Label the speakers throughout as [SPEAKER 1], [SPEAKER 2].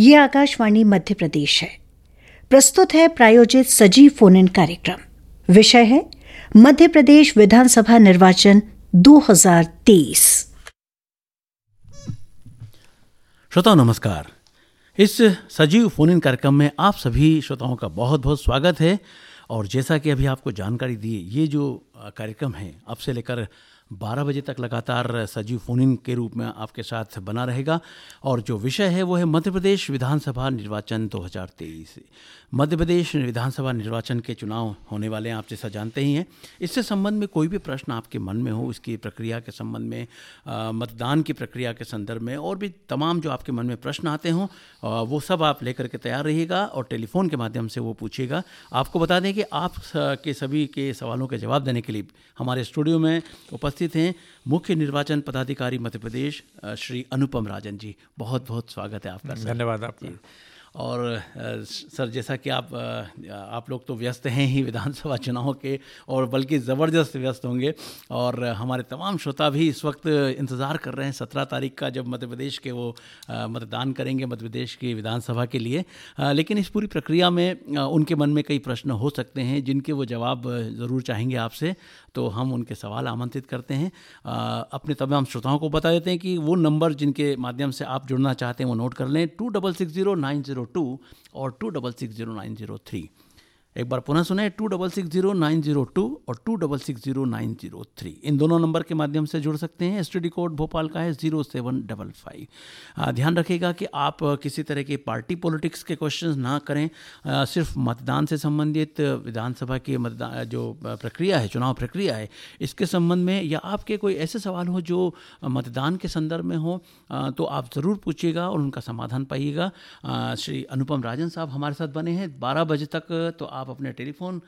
[SPEAKER 1] ये आकाशवाणी मध्य प्रदेश है। प्रस्तुत है प्रायोजित सजीव फ़ोन इन कार्यक्रम। विषय है, मध्य प्रदेश विधानसभा निर्वाचन 2023
[SPEAKER 2] श्रोताओं, नमस्कार। इस सजीव फ़ोन इन कार्यक्रम में आप सभी श्रोताओं का बहुत बहुत स्वागत है। और जैसा कि अभी आपको जानकारी दी, ये जो कार्यक्रम है अब से लेकर 12 बजे तक लगातार सजीव फ़ोन इन के रूप में आपके साथ बना रहेगा। और जो विषय है वो है मध्य प्रदेश विधानसभा निर्वाचन 2023 मध्य प्रदेश विधानसभा निर्वाचन के चुनाव होने वाले हैं आप जैसा जानते ही हैं। इससे संबंध में कोई भी प्रश्न आपके मन में हो उसकी प्रक्रिया के संबंध में मतदान की प्रक्रिया के संदर्भ में और भी तमाम जो आपके मन में प्रश्न आते हों वो सब आप लेकर के तैयार रहिएगा और टेलीफोन के माध्यम से वो पूछिएगा। आपको बता दें कि आप के सभी के सवालों के जवाब देने के लिए हमारे स्टूडियो में उपस्थित हैं मुख्य निर्वाचन पदाधिकारी मध्य प्रदेश श्री अनुपम राजन जी। बहुत बहुत स्वागत है आपका
[SPEAKER 3] धन्यवाद आपका।
[SPEAKER 2] और सर, जैसा कि आप आप लोग तो व्यस्त हैं ही विधानसभा चुनाव के और बल्कि ज़बरदस्त व्यस्त होंगे और हमारे तमाम श्रोता भी इस वक्त इंतज़ार कर रहे हैं सत्रह तारीख का जब मध्य प्रदेश के वो मतदान करेंगे मध्य प्रदेश की विधानसभा के लिए। लेकिन इस पूरी प्रक्रिया में उनके मन में कई प्रश्न हो सकते हैं जिनके वो जवाब ज़रूर चाहेंगे आपसे। तो हम उनके सवाल आमंत्रित करते हैं। अपने तमाम श्रोताओं को बता देते हैं कि वो नंबर जिनके माध्यम से आप जुड़ना चाहते हैं वो नोट कर लें। Two double six zero nine zero or 2660903. एक बार पुनः सुने two double six zero nine zero two और two double six zero nine zero three इन दोनों नंबर के माध्यम से जुड़ सकते हैं। एसटीडी कोड भोपाल का है ज़ीरो सेवन डबल फाइव ध्यान रखिएगा कि आप किसी तरह के पार्टी पॉलिटिक्स के क्वेश्चंस ना करें। आ, सिर्फ़ मतदान से संबंधित विधानसभा की मतदान जो प्रक्रिया है चुनाव प्रक्रिया है इसके संबंध में या आपके कोई ऐसे सवाल हो जो मतदान के संदर्भ में हो आ, तो आप ज़रूर पूछिएगा और उनका समाधान पाइएगा। श्री अनुपम राजन साहब हमारे साथ बने हैं बारह बजे तक तो आप अपने टेलीफोन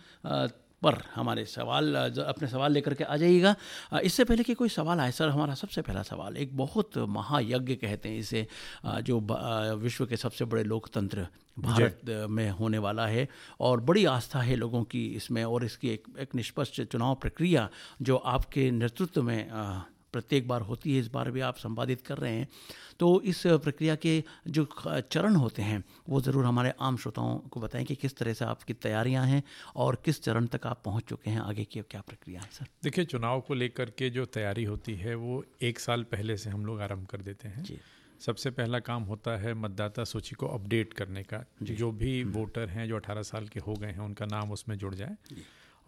[SPEAKER 2] पर हमारे सवाल अपने सवाल लेकर के आ जाइएगा। इससे पहले कि कोई सवाल आए सर हमारा सबसे पहला सवाल एक बहुत महायज्ञ कहते हैं इसे जो विश्व के सबसे बड़े लोकतंत्र भारत में होने वाला है और बड़ी आस्था है लोगों की इसमें और इसकी एक एक निष्पक्ष चुनाव प्रक्रिया जो आपके नेतृत्व में प्रत्येक बार होती है इस बार भी आप संपादित कर रहे हैं। तो इस प्रक्रिया के जो चरण होते हैं वो ज़रूर हमारे आम श्रोताओं को बताएँ कि किस तरह से आपकी तैयारियाँ हैं और किस चरण तक आप पहुँच चुके हैं आगे की क्या प्रक्रिया है सर?
[SPEAKER 3] देखिए चुनाव को लेकर के जो तैयारी होती है वो एक साल पहले से हम लोग आरंभ कर देते हैं। जी। सबसे पहला काम होता है मतदाता सूची को अपडेट करने का। जो। भी हम्म। वोटर हैं जो 18 साल के हो गए हैं उनका नाम उसमें जुड़ जाए।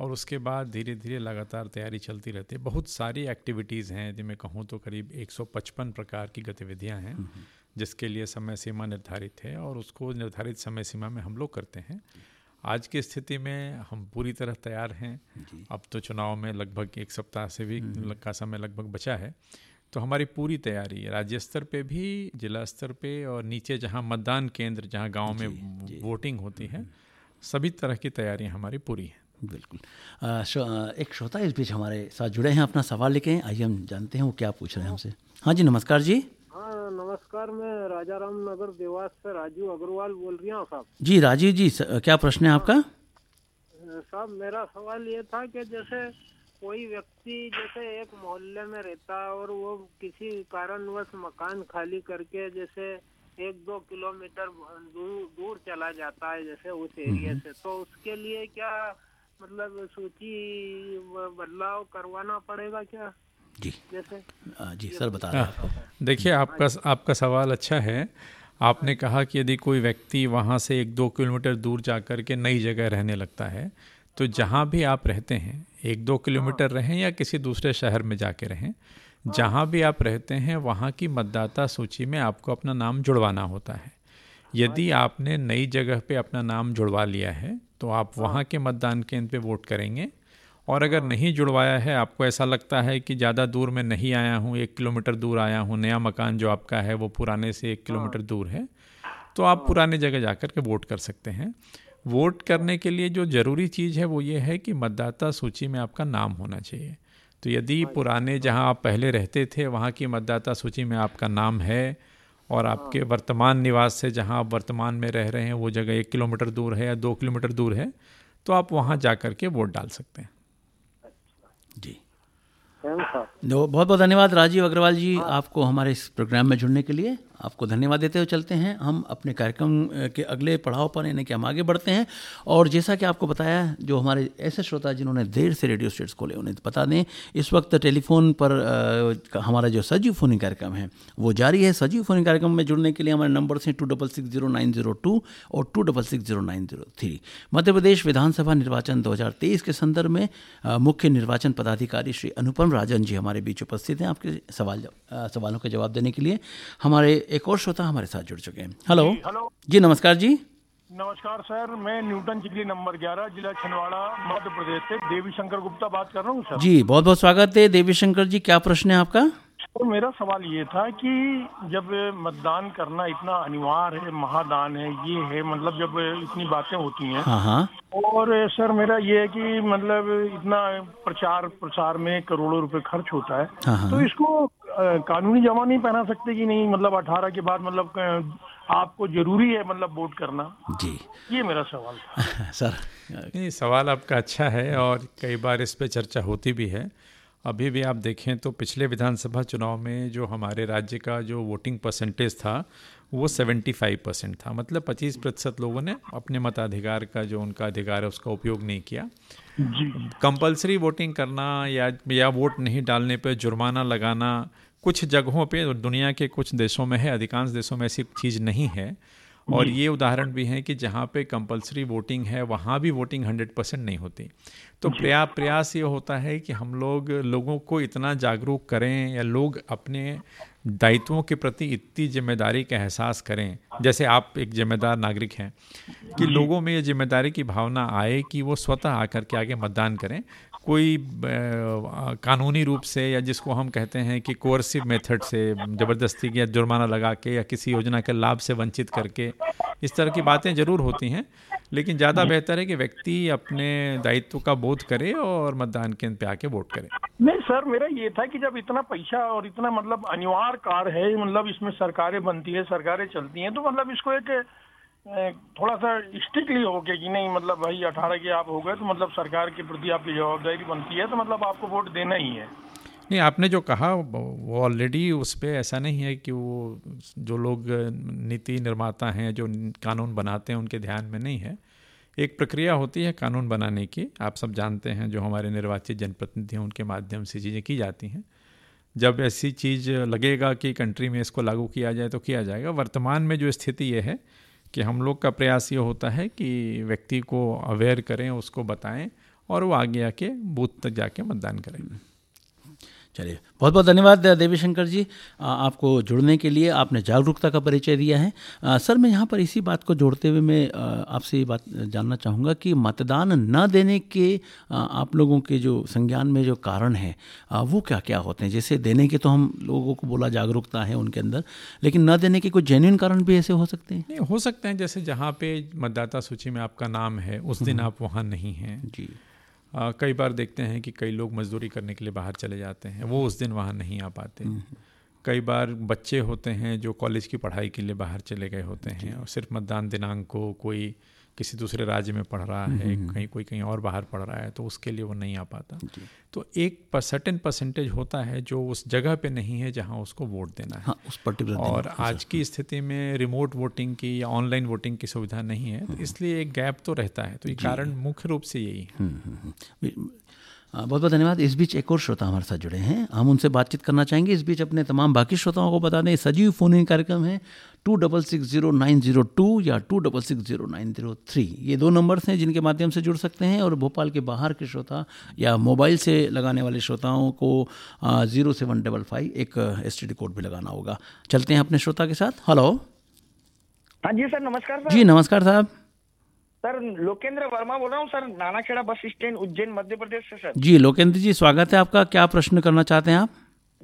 [SPEAKER 3] और उसके बाद धीरे धीरे लगातार तैयारी चलती रहती है। बहुत सारी एक्टिविटीज़ हैं यदि मैं कहूँ तो करीब 155 प्रकार की गतिविधियाँ हैं हम्म, हम्म। जिसके लिए समय सीमा निर्धारित है और उसको निर्धारित समय सीमा में हम लोग करते हैं। आज की स्थिति में हम पूरी तरह तैयार हैं। अब तो चुनाव में लगभग एक सप्ताह से भी हम्म, का समय लगभग बचा है। तो हमारी पूरी तैयारी राज्य स्तर पे भी जिला स्तर पे और नीचे जहाँ मतदान केंद्र जहाँ गाँव में जी, वोटिंग होती है सभी तरह की तैयारियाँ हमारी पूरी हैं।
[SPEAKER 2] बिल्कुल। एक श्रोता इस बीच हमारे साथ जुड़े हैं अपना सवाल लेके आइए हम जानते हैं वो क्या पूछ रहे हैं हमसे। हाँ जी नमस्कार जी।
[SPEAKER 4] हाँ नमस्कार मैं राजा राम नगर देवास से राजू अग्रवाल बोल रही हूँ साहब।
[SPEAKER 2] जी राजीव जी स, क्या प्रश्न है आपका?
[SPEAKER 4] साहब मेरा सवाल ये था कि जैसे कोई व्यक्ति जैसे एक मोहल्ले में रहता है और वो किसी कारणवश मकान खाली करके जैसे एक दो किलोमीटर दूर दूर चला जाता है जैसे उस एरिया हम्म। से तो उसके लिए क्या मतलब सूची बदलाव करवाना पड़ेगा क्या?
[SPEAKER 2] जी। जैसे? जी सर बता रहे
[SPEAKER 3] देखिए आपका आपका सवाल अच्छा है। आपने कहा कि यदि कोई व्यक्ति वहाँ से एक दो किलोमीटर दूर जा कर के नई जगह रहने लगता है तो जहाँ भी आप रहते हैं एक दो किलोमीटर हाँ। रहें या किसी दूसरे शहर में जा जाके रहें जहाँ भी आप रहते हैं वहाँ की मतदाता सूची में आपको अपना नाम जुड़वाना होता है। यदि आपने नई जगह पे अपना नाम जुड़वा लिया है तो आप हाँ। वहाँ के मतदान केंद्र पे वोट करेंगे और अगर हाँ। नहीं जुड़वाया है आपको ऐसा लगता है कि ज़्यादा दूर में नहीं आया हूँ एक किलोमीटर दूर आया हूँ नया मकान जो आपका है वो पुराने से एक किलोमीटर हाँ। दूर है तो आप पुराने जगह जाकर के वोट कर सकते हैं वोट करने के लिए जो ज़रूरी चीज़ है वो ये है कि मतदाता सूची में आपका नाम होना चाहिए तो यदि पुराने जहाँ आप पहले रहते थे वहाँ की मतदाता सूची में आपका नाम है और आपके वर्तमान निवास से जहाँ आप वर्तमान में रह रहे हैं वो जगह एक किलोमीटर दूर है या दो किलोमीटर दूर है तो आप वहाँ जा कर के वोट डाल सकते हैं।
[SPEAKER 2] जी। बहुत बहुत धन्यवाद राजीव अग्रवाल जी हाँ। आपको हमारे इस प्रोग्राम में जुड़ने के लिए। आपको धन्यवाद देते हुए चलते हैं। हम अपने कार्यक्रम के अगले पड़ाव पर, यानी कि हम आगे बढ़ते हैं। और जैसा कि आपको बताया, जो हमारे ऐसे श्रोता जिन्होंने देर से रेडियो स्टेट्स खोले, उन्हें बता दें, इस वक्त टेलीफोन पर हमारा जो सजीव फोनिंग कार्यक्रम है, वो जारी है। सजीव फोनिंग कार्यक्रम में जुड़ने के लिए हमारे नंबर हैं two double six zero nine zero two और two double six zero nine zero three. Madhya Pradesh विधानसभा निर्वाचन दो हज़ार तेईस के संदर्भ में मुख्य निर्वाचन पदाधिकारी श्री अनुपम राजन जी हमारे बीच उपस्थित हैं। आपके सवाल सवालों के जवाब देने के लिए हमारे एक और श्रोता हमारे साथ जुड़ चुके हैं। हेलो हेलो जी नमस्कार जी।
[SPEAKER 5] नमस्कार सर मैं न्यूटन चिकली नंबर 11 जिला छिंदवाड़ा मध्य प्रदेश से देवी शंकर गुप्ता बात कर रहा हूँ सर।
[SPEAKER 2] जी बहुत बहुत स्वागत है। देवी शंकर जी क्या प्रश्न है आपका?
[SPEAKER 5] तो मेरा सवाल ये था कि जब मतदान करना इतना अनिवार्य है महादान है ये है मतलब जब इतनी बातें होती हैं।
[SPEAKER 2] हाँ हाँ।
[SPEAKER 5] और सर मेरा ये है कि मतलब इतना प्रचार प्रसार में करोड़ों रुपए खर्च होता है।
[SPEAKER 2] हाँ, हाँ।
[SPEAKER 5] तो इसको कानूनी जमा नहीं पहना सकते कि नहीं? मतलब अठारह के बाद मतलब आपको ज़रूरी है मतलब वोट करना?
[SPEAKER 2] जी।
[SPEAKER 5] ये मेरा सवाल था।
[SPEAKER 2] सर।
[SPEAKER 3] नहीं सवाल आपका अच्छा है और कई बार इस पे चर्चा होती भी है। अभी भी आप देखें तो पिछले विधानसभा चुनाव में जो हमारे राज्य का जो वोटिंग परसेंटेज था वो 75 परसेंट था। मतलब 25 प्रतिशत लोगों ने अपने मताधिकार का जो उनका अधिकार है उसका उपयोग नहीं किया। कंपलसरी वोटिंग करना या या वोट नहीं डालने पर जुर्माना लगाना कुछ जगहों पे दुनिया के कुछ देशों में है अधिकांश देशों में ऐसी चीज़ नहीं है। और ये उदाहरण भी हैं कि जहाँ पे कंपलसरी वोटिंग है वहाँ भी वोटिंग हंड्रेड परसेंट नहीं होती। तो प्रया प्रयास ये होता है कि हम लोग लोगों को इतना जागरूक करें या लोग अपने दायित्वों के प्रति इतनी ज़िम्मेदारी का एहसास करें। जैसे आप एक जिम्मेदार नागरिक हैं कि लोगों में ये ज़िम्मेदारी की भावना आए कि वो स्वतः आकर के आगे मतदान करें। कोई कानूनी रूप से या जिसको हम कहते हैं कि कोर्सिव मेथड से ज़बरदस्ती या जुर्माना लगा के या किसी योजना के लाभ से वंचित करके इस तरह की बातें ज़रूर होती हैं। लेकिन ज़्यादा बेहतर है कि व्यक्ति अपने दायित्व का बोध करे और मतदान केंद्र पे आके वोट करे।
[SPEAKER 5] नहीं सर मेरा ये था कि जब इतना पैसा और इतना मतलब अनिवार्य कार्य है मतलब इसमें सरकारें बनती है सरकारें चलती हैं तो मतलब इसको एक थोड़ा सा स्ट्रिक्टली हो गया कि नहीं मतलब भाई अठारह के आप हो गए तो मतलब सरकार के प्रति आपकी जवाबदारी बनती है तो मतलब आपको वोट देना ही है।
[SPEAKER 3] नहीं, आपने जो कहा, वो ऑलरेडी उस पर ऐसा नहीं है कि वो, जो लोग नीति निर्माता हैं, जो कानून बनाते हैं, उनके ध्यान में नहीं है। एक प्रक्रिया होती है कानून बनाने की। आप सब जानते हैं, जो हमारे निर्वाचित जनप्रतिनिधि हैं, उनके माध्यम से चीज़ें की जाती हैं। जब ऐसी चीज़ लगेगा कि कंट्री में इसको लागू किया जाए तो किया जाएगा। वर्तमान में जो स्थिति ये है कि हम लोग का प्रयास ये होता है कि व्यक्ति को अवेयर करें, उसको बताएँ और वो आगे आके बूथ तक जाके मतदान करें।
[SPEAKER 2] चलिए बहुत बहुत धन्यवाद देवी शंकर जी आपको जुड़ने के लिए आपने जागरूकता का परिचय दिया है। आ, सर मैं यहाँ पर इसी बात को जोड़ते हुए मैं आपसे ये बात जानना चाहूँगा कि मतदान न देने के आप लोगों के जो संज्ञान में जो कारण है वो क्या क्या होते हैं? जैसे देने के तो हम लोगों को बोला जागरूकता है उनके अंदर लेकिन न देने के कोई जेन्यून कारण भी ऐसे हो सकते हैं?
[SPEAKER 3] नहीं हो सकते हैं जैसे जहाँ पे मतदाता सूची में आपका नाम है उस दिन हम्म। आप वहाँ नहीं हैं।
[SPEAKER 2] जी।
[SPEAKER 3] आ, कई बार देखते हैं कि कई लोग मजदूरी करने के लिए बाहर चले जाते हैं। वो उस दिन वहाँ नहीं आ पाते। हम्म। कई बार बच्चे होते हैं जो कॉलेज की पढ़ाई के लिए बाहर चले गए होते हैं। और सिर्फ़ मतदान दिनांक को कोई किसी दूसरे राज्य में पढ़ रहा है हम्म, हम्म। कहीं कोई कहीं और बाहर पढ़ रहा है तो उसके लिए वो नहीं आ पाता। तो एक सर्टेन परसेंटेज होता है जो उस जगह पे नहीं है जहाँ उसको वोट देना है।
[SPEAKER 2] हाँ, उस पर्टिकुलर
[SPEAKER 3] और आज की स्थिति में रिमोट वोटिंग की या ऑनलाइन वोटिंग की सुविधा नहीं है तो हम्म। इसलिए एक गैप तो रहता है तो ये कारण मुख्य रूप से यही है।
[SPEAKER 2] बहुत बहुत धन्यवाद। इस बीच एक और श्रोता हमारे साथ जुड़े हैं। हम उनसे बातचीत करना चाहेंगे। इस बीच अपने तमाम बाकी श्रोताओं को बता दें सजीव फ़ोन इन कार्यक्रम है। Two double six zero nine zero two या two double six zero nine zero three ये दो नंबर्स हैं जिनके माध्यम से जुड़ सकते हैं और भोपाल के बाहर के श्रोता या मोबाइल से लगाने वाले श्रोताओं को ज़ीरो सेवन डबल फाइव एक एस टी कोड भी लगाना होगा। चलते हैं अपने श्रोता के साथ। हेलो
[SPEAKER 6] हाँ जी सर नमस्कार सर।
[SPEAKER 2] जी नमस्कार साहब।
[SPEAKER 6] सर लोकेंद्र वर्मा बोल रहा हूँ sir Nanakheda bus stand Ujjain Madhya Pradesh से सर।
[SPEAKER 2] जी लोकेंद्र जी स्वागत है आपका। क्या प्रश्न करना चाहते हैं आप?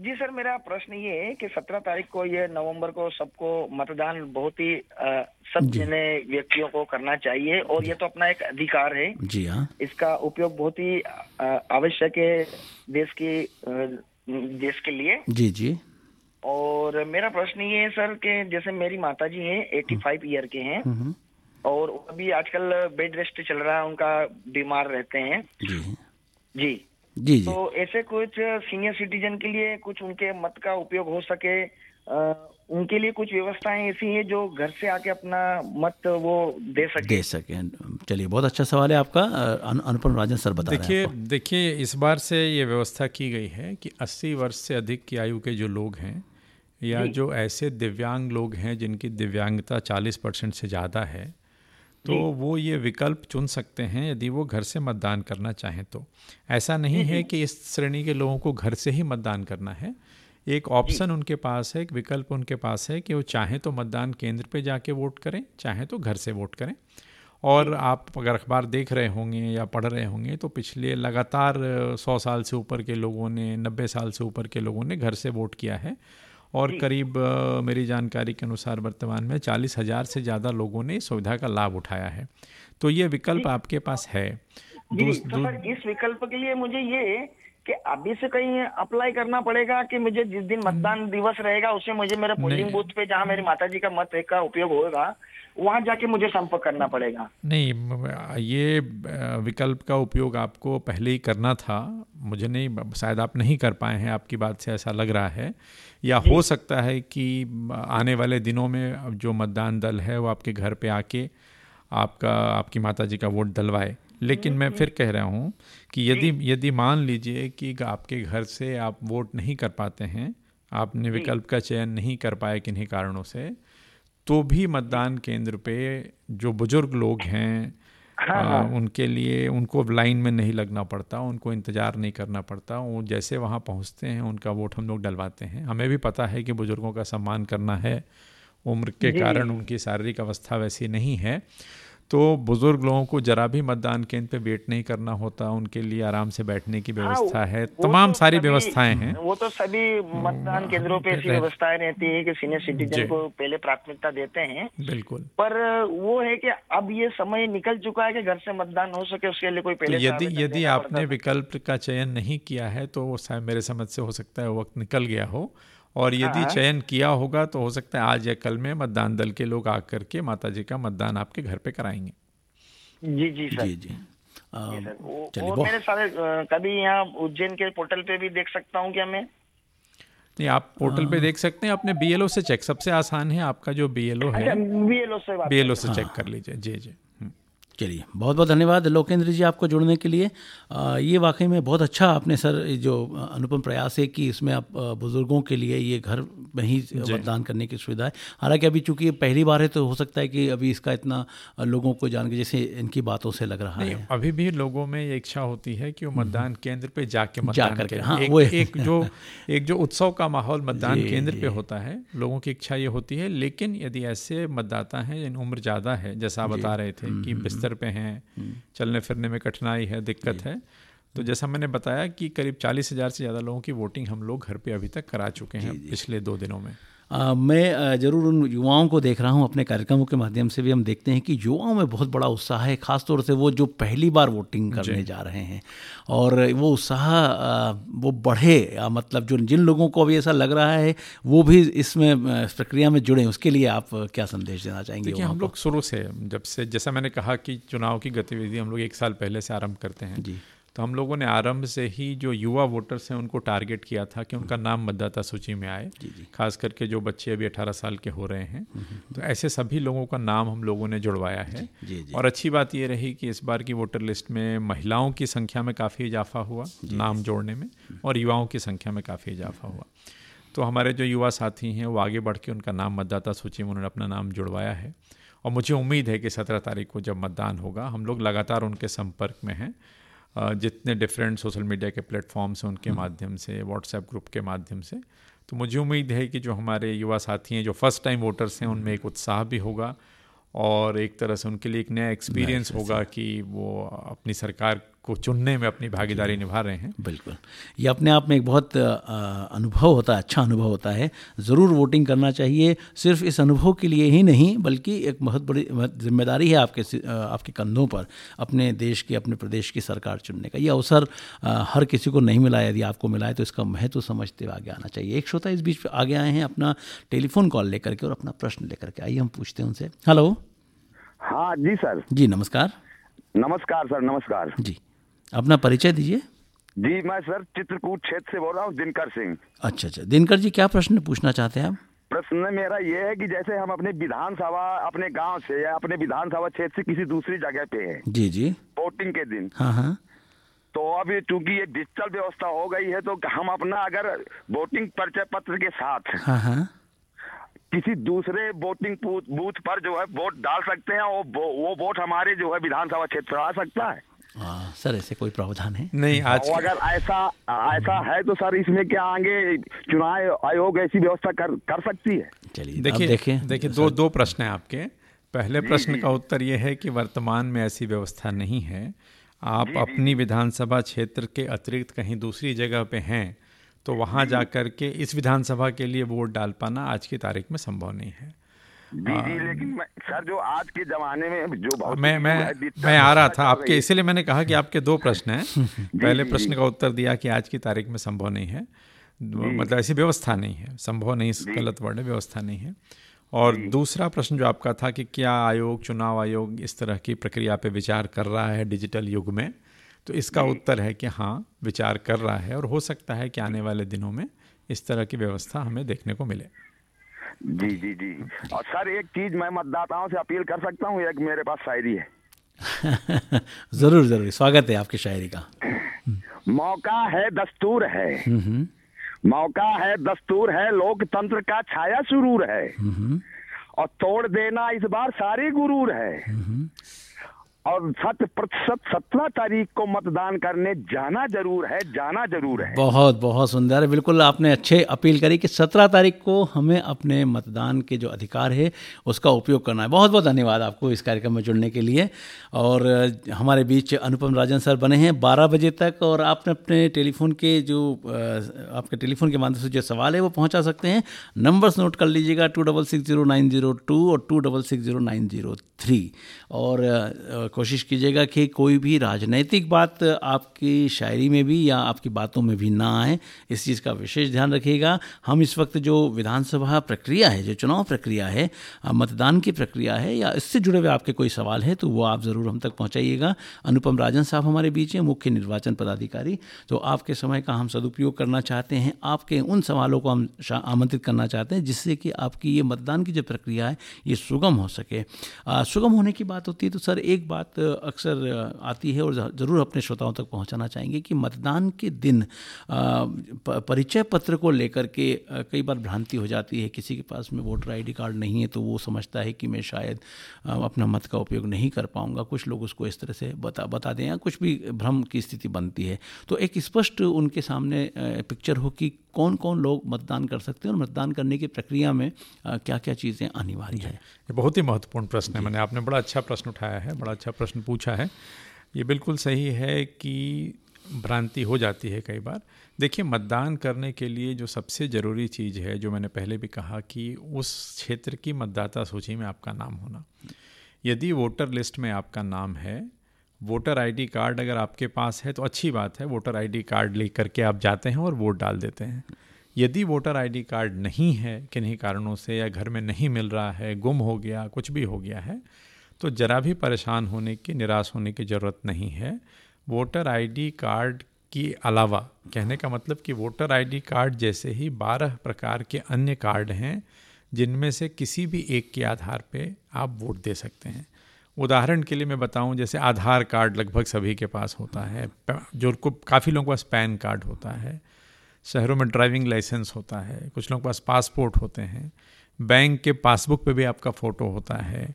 [SPEAKER 6] जी सर मेरा प्रश्न ये है कि सत्रह तारीख को ये नवंबर को सबको मतदान बहुत ही सब जने व्यक्तियों को करना चाहिए और ये तो अपना एक अधिकार है।
[SPEAKER 2] जी हाँ।
[SPEAKER 6] इसका उपयोग बहुत ही आवश्यक है देश की देश के लिए।
[SPEAKER 2] जी जी।
[SPEAKER 6] और मेरा प्रश्न ये है सर कि जैसे मेरी माता जी है एटी फाइव ईयर के हैं हम्म, हम्म। और अभी आजकल बेड रेस्ट चल रहा है उनका बीमार रहते हैं।
[SPEAKER 2] जी।
[SPEAKER 6] जी।
[SPEAKER 2] जी जी।
[SPEAKER 6] तो ऐसे कुछ सीनियर सिटीजन के लिए कुछ उनके मत का उपयोग हो सके आ, उनके लिए कुछ व्यवस्थाएँ ऐसी हैं जो घर से आके अपना मत वो दे सके?
[SPEAKER 2] दे सके। चलिए बहुत अच्छा सवाल है आपका। अनुपम राजन सर बता
[SPEAKER 3] देखिए देखिए इस बार से ये व्यवस्था की गई है कि 80 वर्ष से अधिक की आयु के जो लोग हैं या जो। ऐसे दिव्यांग लोग हैं जिनकी दिव्यांगता 40 परसेंट से ज़्यादा है तो वो ये विकल्प चुन सकते हैं यदि वो घर से मतदान करना चाहें तो। ऐसा नहीं है कि इस श्रेणी के लोगों को घर से ही मतदान करना है। एक ऑप्शन उनके पास है एक विकल्प उनके पास है कि वो चाहें तो मतदान केंद्र पे जाके वोट करें चाहें तो घर से वोट करें। और आप अगर अखबार देख रहे होंगे या पढ़ रहे होंगे तो पिछले लगातार सौ साल से ऊपर के लोगों ने नब्बे साल से ऊपर के लोगों ने घर से वोट किया है। और करीब मेरी जानकारी के अनुसार वर्तमान में चालीस हज़ार से ज़्यादा लोगों ने सुविधा का लाभ उठाया है। तो ये विकल्प आपके पास है।
[SPEAKER 6] दूस, तो सर इस विकल्प के लिए मुझे ये कि अभी से कहीं अप्लाई करना पड़ेगा कि मुझे जिस दिन मतदान दिवस रहेगा उसमें मुझे मेरे पोलिंग बूथ पे जहाँ मेरी माता का मत का उपयोग होगा वहाँ जाके मुझे संपर्क करना पड़ेगा।
[SPEAKER 3] नहीं ये विकल्प का उपयोग आपको पहले ही करना था। मुझे नहीं शायद आप नहीं कर पाए हैं आपकी बात से ऐसा लग रहा है। या हो सकता है कि आने वाले दिनों में जो मतदान दल है वो आपके घर पे आके आपका आपकी माता जी का वोट दलवाए लेकिन मैं फिर कह रहा हूँ कि यदि यदि मान लीजिए कि आपके घर से आप वोट नहीं कर पाते हैं आपने विकल्प का चयन नहीं कर पाए किन्हीं कारणों से तो भी मतदान केंद्र पे जो बुज़ुर्ग लोग हैं हाँ, हाँ. उनके लिए उनको लाइन में नहीं लगना पड़ता उनको इंतज़ार नहीं करना पड़ता। वो जैसे वहाँ पहुँचते हैं उनका वोट हम लोग डलवाते हैं। हमें भी पता है कि बुज़ुर्गों का सम्मान करना है। उम्र के कारण उनकी शारीरिक अवस्था वैसी नहीं है। तो बुज़ुर्ग लोगों को जरा भी मतदान केंद्र पे वेट नहीं करना होता उनके लिए आराम से बैठने की हाँ, व्यवस्था है। तमाम तो सारी व्यवस्थाएँ हैं।
[SPEAKER 6] वो तो सभी मतदान केंद्रों पे ऐसी व्यवस्थाएँ रहती है कि सीनियर सिटीजन को पहले प्राथमिकता देते हैं।
[SPEAKER 3] बिल्कुल।
[SPEAKER 6] पर वो है कि अब ये समय निकल चुका है कि घर से मतदान हो सके उसके लिए कोई पहले
[SPEAKER 3] तो यदि यदि आपने विकल्प का चयन नहीं किया है तो मेरे समझ से हो सकता है वक्त निकल गया हो। और यदि हाँ। चयन किया होगा तो हो सकता है आज या कल में मतदान दल के लोग आकर के माता जी का मतदान आपके घर पे कराएँगे।
[SPEAKER 6] जी जी सर। जी जी। और मेरे सारे कभी यहाँ उज्जैन के पोर्टल पे भी देख सकता हूँ क्या मैं?
[SPEAKER 3] नहीं आप पोर्टल पे हाँ। देख सकते हैं अपने बीएलओ से चेक। सबसे आसान है आपका जो बीएलओ है।
[SPEAKER 6] बीएलओ अच्छा, से बीएलओ
[SPEAKER 3] से चेक कर लीजिए। जी जी।
[SPEAKER 2] चलिए बहुत बहुत धन्यवाद लोकेंद्र जी आपको जुड़ने के लिए। आ, ये वाकई में बहुत अच्छा आपने सर जो अनुपम प्रयास है कि इसमें आप बुज़ुर्गों के लिए ये घर में ही मतदान करने की सुविधा है। हालाँकि अभी चूँकि पहली बार है तो हो सकता है कि अभी इसका इतना लोगों को जान के जैसे इनकी बातों से लग रहा है।
[SPEAKER 3] अभी भी लोगों में ये इच्छा होती है कि वो हम्म। मतदान केंद्र पे जाके मतदान करके हाँ एक, वो एक जो एक जो उत्सव का माहौल मतदान केंद्र पे होता है लोगों की इच्छा ये होती है। लेकिन यदि ऐसे मतदाता हैं जिन उम्र ज़्यादा है जैसा बता रहे थे कि हम्म, बिस्तर बिस्तर पे हैं हम्म। चलने फिरने में कठिनाई है दिक्कत है। तो जैसा मैंने बताया कि करीब चालीस हज़ार से ज़्यादा लोगों की वोटिंग हम लोग घर पे अभी तक करा चुके हैं पिछले दो दिनों में।
[SPEAKER 2] मैं ज़रूर उन युवाओं को देख रहा हूँ अपने कार्यक्रमों के माध्यम से भी। हम देखते हैं कि युवाओं में बहुत बड़ा उत्साह है ख़ासतौर से वो जो पहली बार वोटिंग करने जा रहे हैं। और वो उत्साह वो बढ़े मतलब जो जिन लोगों को अभी ऐसा लग रहा है वो भी इसमें इस प्रक्रिया में जुड़े। उसके लिए आप क्या संदेश देना चाहेंगे
[SPEAKER 3] देखिए हम लोग शुरू से जब से जैसा मैंने कहा कि चुनाव की गतिविधि हम लोग एक साल पहले से आरंभ करते हैं। जी। तो हम लोगों ने आरंभ से ही जो युवा वोटर्स हैं उनको टारगेट किया था कि उनका नाम मतदाता सूची में आए। खास करके जो बच्चे अभी 18 साल के हो रहे हैं। हम्म, हम्म। तो ऐसे सभी लोगों का नाम हम लोगों ने जुड़वाया है। जी, जी, और अच्छी बात ये रही कि इस बार की वोटर लिस्ट में महिलाओं की संख्या में काफ़ी इजाफा हुआ नाम जोड़ने में और युवाओं की संख्या में काफ़ी इजाफा हुआ। तो हमारे जो युवा साथी हैं वो आगे बढ़ के उनका नाम मतदाता सूची में उन्होंने अपना नाम जुड़वाया है। और मुझे उम्मीद है कि सत्रह तारीख को जब मतदान होगा हम लोग लगातार उनके संपर्क में हैं। जितने डिफरेंट सोशल मीडिया के प्लेटफॉर्म्स हैं उनके हम्म। माध्यम से व्हाट्सएप ग्रुप के माध्यम से। तो मुझे उम्मीद है कि जो हमारे युवा साथी हैं जो फ़र्स्ट टाइम वोटर्स हैं उनमें एक उत्साह भी होगा और एक तरह से उनके लिए एक नया एक्सपीरियंस होगा कि वो अपनी सरकार को चुनने में अपनी भागीदारी निभा रहे हैं।
[SPEAKER 2] बिल्कुल। ये अपने आप में एक बहुत अनुभव होता है अच्छा अनुभव होता है। ज़रूर वोटिंग करना चाहिए सिर्फ़ इस अनुभव के लिए ही नहीं बल्कि एक बहुत बड़ी ज़िम्मेदारी है आपके आपके कंधों पर अपने देश की अपने प्रदेश की सरकार चुनने का। ये अवसर हर किसी को नहीं मिला यदि आपको मिला है तो इसका महत्व समझते हुए आगे आना चाहिए। एक श्रोता इस बीच आगे आए हैं अपना टेलीफोन कॉल लेकर के और अपना प्रश्न लेकर के। आइए हम पूछते हैं उनसे। हेलो।
[SPEAKER 7] हाँ जी सर।
[SPEAKER 2] जी नमस्कार।
[SPEAKER 7] नमस्कार सर नमस्कार।
[SPEAKER 2] जी। अपना परिचय दीजिए।
[SPEAKER 7] जी मैं सर चित्रकूट क्षेत्र से बोल रहा हूँ दिनकर सिंह।
[SPEAKER 2] अच्छा अच्छा। दिनकर जी क्या प्रश्न पूछना चाहते हैं आप?
[SPEAKER 7] प्रश्न मेरा ये है कि जैसे हम अपने विधानसभा अपने गाँव से या अपने विधानसभा क्षेत्र से किसी दूसरी जगह पे हैं।
[SPEAKER 2] जी जी।
[SPEAKER 7] वोटिंग के दिन।
[SPEAKER 2] हाँ हाँ।
[SPEAKER 7] तो अब ये चूँकि ये डिजिटल व्यवस्था हो गई है तो हम अपना अगर वोटिंग परिचय पत्र के साथ
[SPEAKER 2] हाँ हाँ।
[SPEAKER 7] किसी दूसरे वोटिंग बूथ पर जो है वोट डाल सकते हैं वो वो वो वोट हमारे जो है विधानसभा क्षेत्र आ सकता है।
[SPEAKER 2] आ, सर ऐसे कोई प्रावधान है?
[SPEAKER 3] नहीं आज
[SPEAKER 7] अगर ऐसा ऐसा है तो सर इसमें क्या आगे चुनाव आयोग ऐसी व्यवस्था कर कर सकती है?
[SPEAKER 2] चलिए
[SPEAKER 3] देखिए
[SPEAKER 2] देखें
[SPEAKER 3] देखिए दो दो प्रश्न हैं आपके। पहले प्रश्न का उत्तर ये है कि वर्तमान में ऐसी व्यवस्था नहीं है। आप अपनी विधानसभा क्षेत्र के अतिरिक्त कहीं दूसरी जगह पे हैं तो वहाँ जा कर के इस विधानसभा के लिए वोट डाल पाना आज की तारीख में संभव नहीं है।
[SPEAKER 7] जी लेकिन सर जो आज के जमाने में जो बहुत
[SPEAKER 3] मैं मैं मैं आ रहा था आपके इसीलिए मैंने कहा कि आपके दो प्रश्न हैं। पहले प्रश्न का उत्तर दिया कि आज की तारीख में संभव नहीं है। मतलब ऐसी व्यवस्था नहीं है। संभव नहीं गलत वर्ड है व्यवस्था नहीं है। और दूसरा प्रश्न जो आपका था कि क्या आयोग चुनाव आयोग इस तरह की प्रक्रिया पे विचार कर रहा है डिजिटल युग में? तो इसका उत्तर है कि हाँ विचार कर रहा है और हो सकता है कि आने वाले दिनों में इस तरह की व्यवस्था हमें देखने को मिले।
[SPEAKER 7] जी जी जी। और सर एक चीज़ मैं मतदाताओं से अपील कर सकता हूँ एक मेरे पास शायरी है।
[SPEAKER 2] ज़रूर ज़रूर। स्वागत है आपकी शायरी का।
[SPEAKER 7] मौका है दस्तूर है।
[SPEAKER 2] हम्म,
[SPEAKER 7] मौका है दस्तूर है। लोकतंत्र का छाया सुरूर है। और तोड़ देना इस बार सारी गुरूर है। और शत प्रतिशत सत्रह तारीख को मतदान करने जाना ज़रूर है, जाना ज़रूर है।
[SPEAKER 2] बहुत बहुत सुंदर। बिल्कुल आपने अच्छे अपील करी कि सत्रह तारीख को हमें अपने मतदान के जो अधिकार है, उसका उपयोग करना है। बहुत बहुत धन्यवाद आपको इस कार्यक्रम में जुड़ने के लिए। और हमारे बीच अनुपम राजन सर बने हैं बारह बजे तक और आपने अपने टेलीफोन के जो आपके टेलीफोन के माध्यम से जो सवाल है वो पहुँचा सकते हैं। नंबर्स नोट कर लीजिएगा two double six zero nine zero two और two double six zero nine zero three. और कोशिश कीजिएगा कि कोई भी राजनैतिक बात आपकी शायरी में भी या आपकी बातों में भी ना आए। इस चीज़ का विशेष ध्यान रखिएगा। हम इस वक्त जो विधानसभा प्रक्रिया है, जो चुनाव प्रक्रिया है मतदान की प्रक्रिया है या इससे जुड़े हुए आपके कोई सवाल है तो वो आप ज़रूर हम तक पहुँचाइएगा। अनुपम राजन साहब हमारे बीच हैं, मुख्य निर्वाचन पदाधिकारी। तो आपके समय का हम सदुपयोग करना चाहते हैं। आपके उन सवालों को हम आमंत्रित करना चाहते हैं जिससे कि आपकी ये मतदान की जो प्रक्रिया है, ये सुगम हो सके। सुगम होने की बात होती है तो सर, एक बात अ, अक्सर आती है और ज़रूर अपने श्रोताओं तक पहुंचाना चाहेंगे कि मतदान के दिन परिचय पत्र को लेकर के कई बार भ्रांति हो जाती है। किसी के पास में वोटर आईडी कार्ड नहीं है तो वो समझता है कि मैं शायद अपना मत का उपयोग नहीं कर पाऊँगा। कुछ लोग उसको इस तरह से बता बता दें या कुछ भी भ्रम की स्थिति बनती है। तो एक स्पष्ट उनके सामने पिक्चर हो कि कौन कौन लोग मतदान कर सकते हैं और मतदान करने की प्रक्रिया में क्या क्या चीज़ें अनिवार्य है?
[SPEAKER 3] ये बहुत ही महत्वपूर्ण प्रश्न है। मैंने आपने बड़ा अच्छा प्रश्न उठाया है बड़ा अच्छा प्रश्न पूछा है। ये बिल्कुल सही है कि भ्रांति हो जाती है कई बार। देखिए, मतदान करने के लिए जो सबसे ज़रूरी चीज़ है, जो मैंने पहले भी कहा कि उस क्षेत्र की मतदाता सूची में आपका नाम होना। यदि वोटर लिस्ट में आपका नाम है, वोटर आईडी कार्ड अगर आपके पास है तो अच्छी बात है, वोटर आईडी कार्ड ले करके आप जाते हैं और वोट डाल देते हैं। यदि वोटर आईडी कार्ड नहीं है, किन्हीं कारणों से या घर में नहीं मिल रहा है, गुम हो गया, कुछ भी हो गया है तो ज़रा भी परेशान होने की, निराश होने की ज़रूरत नहीं है। वोटर आईडी कार्ड के अलावा, कहने का मतलब कि वोटर आईडी कार्ड जैसे ही बारह प्रकार के अन्य कार्ड हैं, जिनमें से किसी भी एक के आधार पे आप वोट दे सकते हैं। उदाहरण के लिए मैं बताऊँ, जैसे आधार कार्ड लगभग सभी के पास होता है जो को काफ़ी लोगों के पास पैन कार्ड होता है, शहरों में ड्राइविंग लाइसेंस होता है, कुछ लोगों के पास पासपोर्ट होते हैं, बैंक के पासबुक पे भी आपका फ़ोटो होता है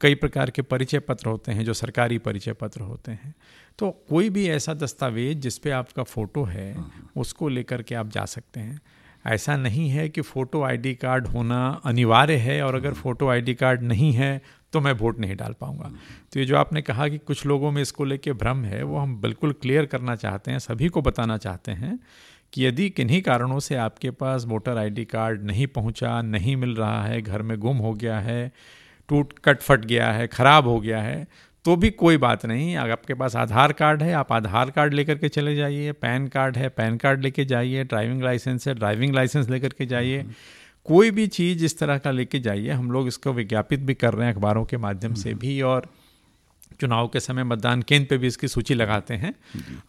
[SPEAKER 3] कई प्रकार के परिचय पत्र होते हैं जो सरकारी परिचय पत्र होते हैं। तो कोई भी ऐसा दस्तावेज़ जिस पे आपका फ़ोटो है उसको लेकर के आप जा सकते हैं। ऐसा नहीं है कि फ़ोटो आईडी कार्ड होना अनिवार्य है और अगर फ़ोटो आईडी कार्ड नहीं है तो मैं वोट नहीं डाल पाऊँगा। तो ये जो आपने कहा कि कुछ लोगों में इसको लेके भ्रम है वो हम बिल्कुल क्लियर करना चाहते हैं सभी को बताना चाहते हैं कि यदि किन्हीं कारणों से आपके पास वोटर आईडी कार्ड नहीं पहुँचा नहीं मिल रहा है घर में गुम हो गया है टूट कट फट गया है ख़राब हो गया है तो भी कोई बात नहीं। अगर आपके पास आधार कार्ड है आप आधार कार्ड लेकर के चले जाइए पैन कार्ड है पैन कार्ड लेके जाइए ड्राइविंग लाइसेंस है ड्राइविंग लाइसेंस लेकर के जाइए। कोई भी चीज़ इस तरह का लेके जाइए हम लोग इसको विज्ञापित भी कर रहे हैं अखबारों के माध्यम से भी और चुनाव के समय मतदान केंद्र पे भी इसकी सूची लगाते हैं।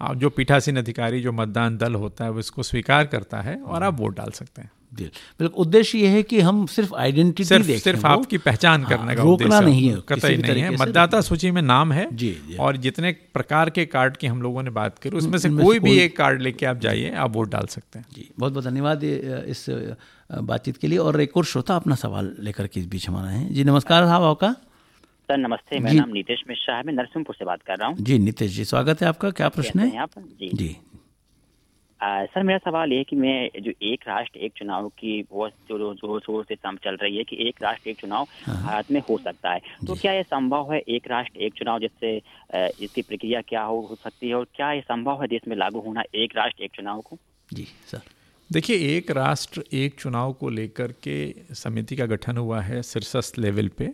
[SPEAKER 3] और जो पीठासीन अधिकारी जो मतदान दल होता है वो इसको स्वीकार करता है और आप वोट डाल सकते हैं।
[SPEAKER 2] बिल्कुल उद्देश्य ये है कि हम सिर्फ़ आइडेंटिटी
[SPEAKER 3] सिर्फ़ सिर्फ़ आपकी पहचान हाँ, करने का
[SPEAKER 2] रोकना नहीं है
[SPEAKER 3] कतई नहीं है। मतदाता सूची में नाम है जी, जी। और जितने प्रकार के कार्ड की हम लोगों ने बात करी उसमें से कोई भी एक कार्ड लेके आप जाइए आप वोट डाल सकते हैं।
[SPEAKER 2] जी बहुत बहुत धन्यवाद इस बातचीत के लिए। और एक और श्रोता अपना सवाल लेकर के इस बीच हमारा है। जी नमस्कार साहब आपका।
[SPEAKER 8] सर नमस्ते मेरा नाम नीतीश मिश्रा है। मैं नरसिंहपुर से बात कर रहा हूँ।
[SPEAKER 2] जी नीतीश जी स्वागत है आपका। क्या प्रश्न है?
[SPEAKER 8] जी। जी। आ, सर मेरा सवाल ये कि मैं जो एक राष्ट्र एक चुनाव की बहुत जो ज़ोर शोर से चल रही है कि एक राष्ट्र एक चुनाव हाँ। भारत में हो सकता है। तो क्या ये संभव है एक राष्ट्र एक चुनाव जिससे इसकी प्रक्रिया क्या हो, हो सकती है और क्या ये संभव है देश में लागू होना एक राष्ट्र एक चुनाव को?
[SPEAKER 2] जी सर।
[SPEAKER 3] देखिए एक राष्ट्र एक चुनाव को लेकर के समिति का गठन हुआ है शीर्षस्थ लेवल पे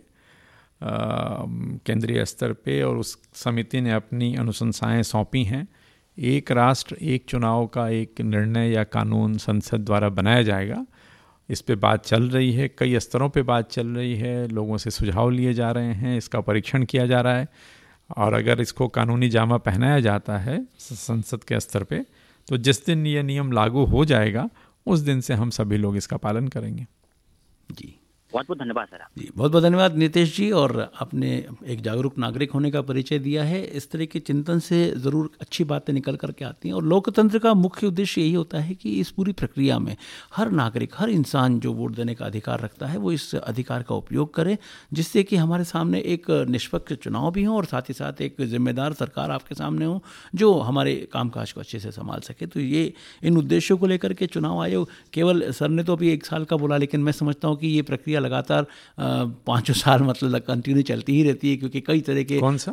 [SPEAKER 3] केंद्रीय स्तर पे और उस समिति ने अपनी अनुशंसाएँ सौंपी हैं। एक राष्ट्र, एक चुनाव का एक निर्णय या कानून संसद द्वारा बनाया जाएगा। इस पे बात चल रही है, कई स्तरों पे बात चल रही है, लोगों से सुझाव लिए जा रहे हैं, इसका परीक्षण किया जा रहा है। और अगर इसको कानूनी जामा पहनाया जाता है संसद के स्तर पे तो जिस दिन ये नियम लागू हो जाएगा, उस दिन से हम सभी लोग इसका पालन करेंगे।
[SPEAKER 2] जी।
[SPEAKER 8] बहुत बहुत धन्यवाद, सर।
[SPEAKER 2] जी बहुत बहुत धन्यवाद, नीतीश जी, और आपने एक जागरूक नागरिक होने का परिचय दिया है। इस तरह के चिंतन से ज़रूर अच्छी बातें निकल करके आती हैं, और लोकतंत्र का मुख्य उद्देश्य यही होता है कि इस पूरी प्रक्रिया में हर नागरिक, हर इंसान जो वोट देने का अधिकार रखता है, वो इस अधिकार का उपयोग करे, जिससे कि हमारे सामने एक निष्पक्ष चुनाव भी हो, और साथ ही साथ एक जिम्मेदार सरकार आपके सामने हो, जो हमारे कामकाज को अच्छे से संभाल सके। तो ये, इन उद्देश्यों को लेकर के चुनाव आयोग, केवल सर ने तो अभी एक साल का बोला, लेकिन मैं समझता हूँ कि ये प्रक्रिया लगातार पाँचों साल मतलब कंटिन्यू चलती ही रहती है क्योंकि कई तरह के
[SPEAKER 3] कौन सा?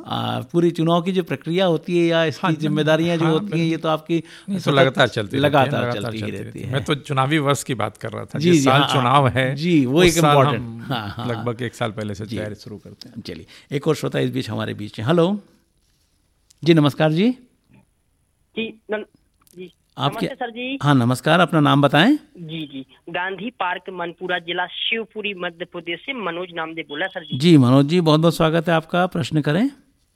[SPEAKER 2] पूरी चुनाव की जो प्रक्रिया होती है या इसकी हाँ, जिम्मेदारियाँ जो हाँ, होती हैं ये तो आपकी
[SPEAKER 3] तो लगातार चलती
[SPEAKER 2] लगातार चलती ही रहती है।
[SPEAKER 3] मैं तो चुनावी वर्ष की बात कर रहा था जी साल हाँ, चुनाव है
[SPEAKER 2] जी वो एक इम्पोर्टेंट
[SPEAKER 3] लगभग एक साल पहले से तैयारी शुरू करते हैं।
[SPEAKER 2] चलिए एक और श्रोता इस बीच हमारे बीच है हेलो जी नमस्कार जी।
[SPEAKER 9] जी
[SPEAKER 2] आपके सर जी। हाँ नमस्कार अपना नाम बताएँ।
[SPEAKER 9] जी जी। गांधी पार्क मनपुरा जिला शिवपुरी मध्य प्रदेश से मनोज नामदेव बोला सर जी।
[SPEAKER 2] जी मनोज जी बहुत बहुत स्वागत है आपका। प्रश्न करें।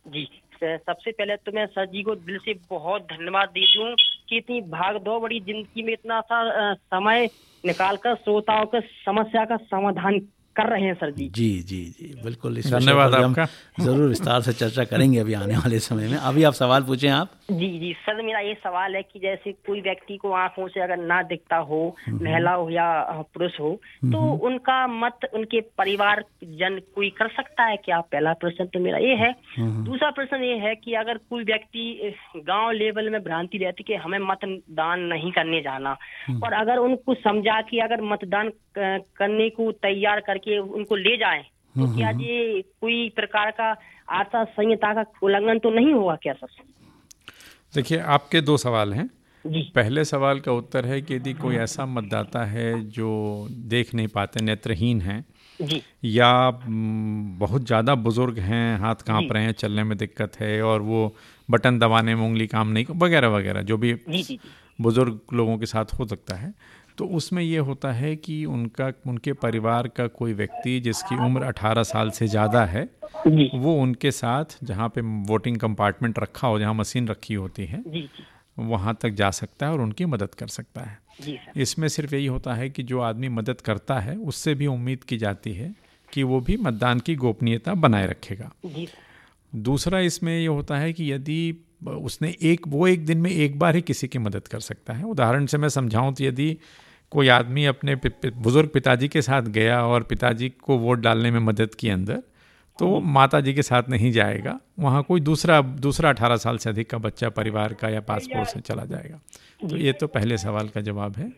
[SPEAKER 9] जी सबसे पहले तो मैं सर जी को दिल से बहुत धन्यवाद दे दूँ कि इतनी भाग दो बड़ी ज़िंदगी में इतना सा समय निकाल कर श्रोताओं के समस्या का समाधान कर रहे हैं सर जी।
[SPEAKER 2] जी जी जी बिल्कुल।
[SPEAKER 3] धन्यवाद आपका।
[SPEAKER 2] ज़रूर विस्तार से चर्चा करेंगे अभी आने वाले समय में। अभी आप सवाल पूछें आप।
[SPEAKER 9] जी जी सर मेरा ये सवाल है कि जैसे कोई व्यक्ति को आँखों से अगर ना दिखता हो हम्म। महिला हो या पुरुष हो तो हम्म। उनका मत उनके परिवार जन कोई कर सकता है क्या? पहला प्रश्न तो मेरा ये है। हम्म। दूसरा प्रश्न ये है कि अगर कोई व्यक्ति गाँव लेवल में भ्रांति रहती कि हमें मतदान नहीं करने जाना और अगर उनको समझा कि अगर मतदान करने को तैयार करके उनको ले जाए। तो हम्म, क्या हम्म। ये कोई प्रकार का आचार संहिता का उल्लंघन तो नहीं होगा क्या सर?
[SPEAKER 3] देखिए आपके दो सवाल हैं। जी। पहले सवाल का उत्तर है कि यदि कोई ऐसा मतदाता है जो देख नहीं पाते नेत्रहीन हैं जी। या बहुत ज़्यादा बुज़ुर्ग हैं हाथ काँप रहे हैं चलने में दिक्कत है और वो बटन दबाने में उंगली काम नहीं वगैरह वगैरह जो भी बुज़ुर्ग लोगों के साथ हो सकता है। तो उसमें ये होता है कि उनका उनके परिवार का कोई व्यक्ति जिसकी उम्र 18 साल से ज़्यादा है वो उनके साथ जहाँ पे वोटिंग कंपार्टमेंट रखा हो जहाँ मशीन रखी होती है वहाँ तक जा सकता है और उनकी मदद कर सकता है। इसमें सिर्फ़ यही होता है कि जो आदमी मदद करता है उससे भी उम्मीद की जाती है कि वो भी मतदान की गोपनीयता बनाए रखेगा। दूसरा इसमें ये होता है कि यदि उसने एक वो एक दिन में एक बार ही किसी की मदद कर सकता है। उदाहरण से मैं समझाऊं तो यदि कोई आदमी अपने बुज़ुर्ग पिताजी के साथ गया और पिताजी को वोट डालने में मदद की अंदर तो वो माता जी के साथ नहीं जाएगा। वहाँ कोई दूसरा दूसरा अठारह साल से अधिक का बच्चा परिवार का या पासपोर्ट से चला जाएगा। तो ये तो पहले सवाल का जवाब है।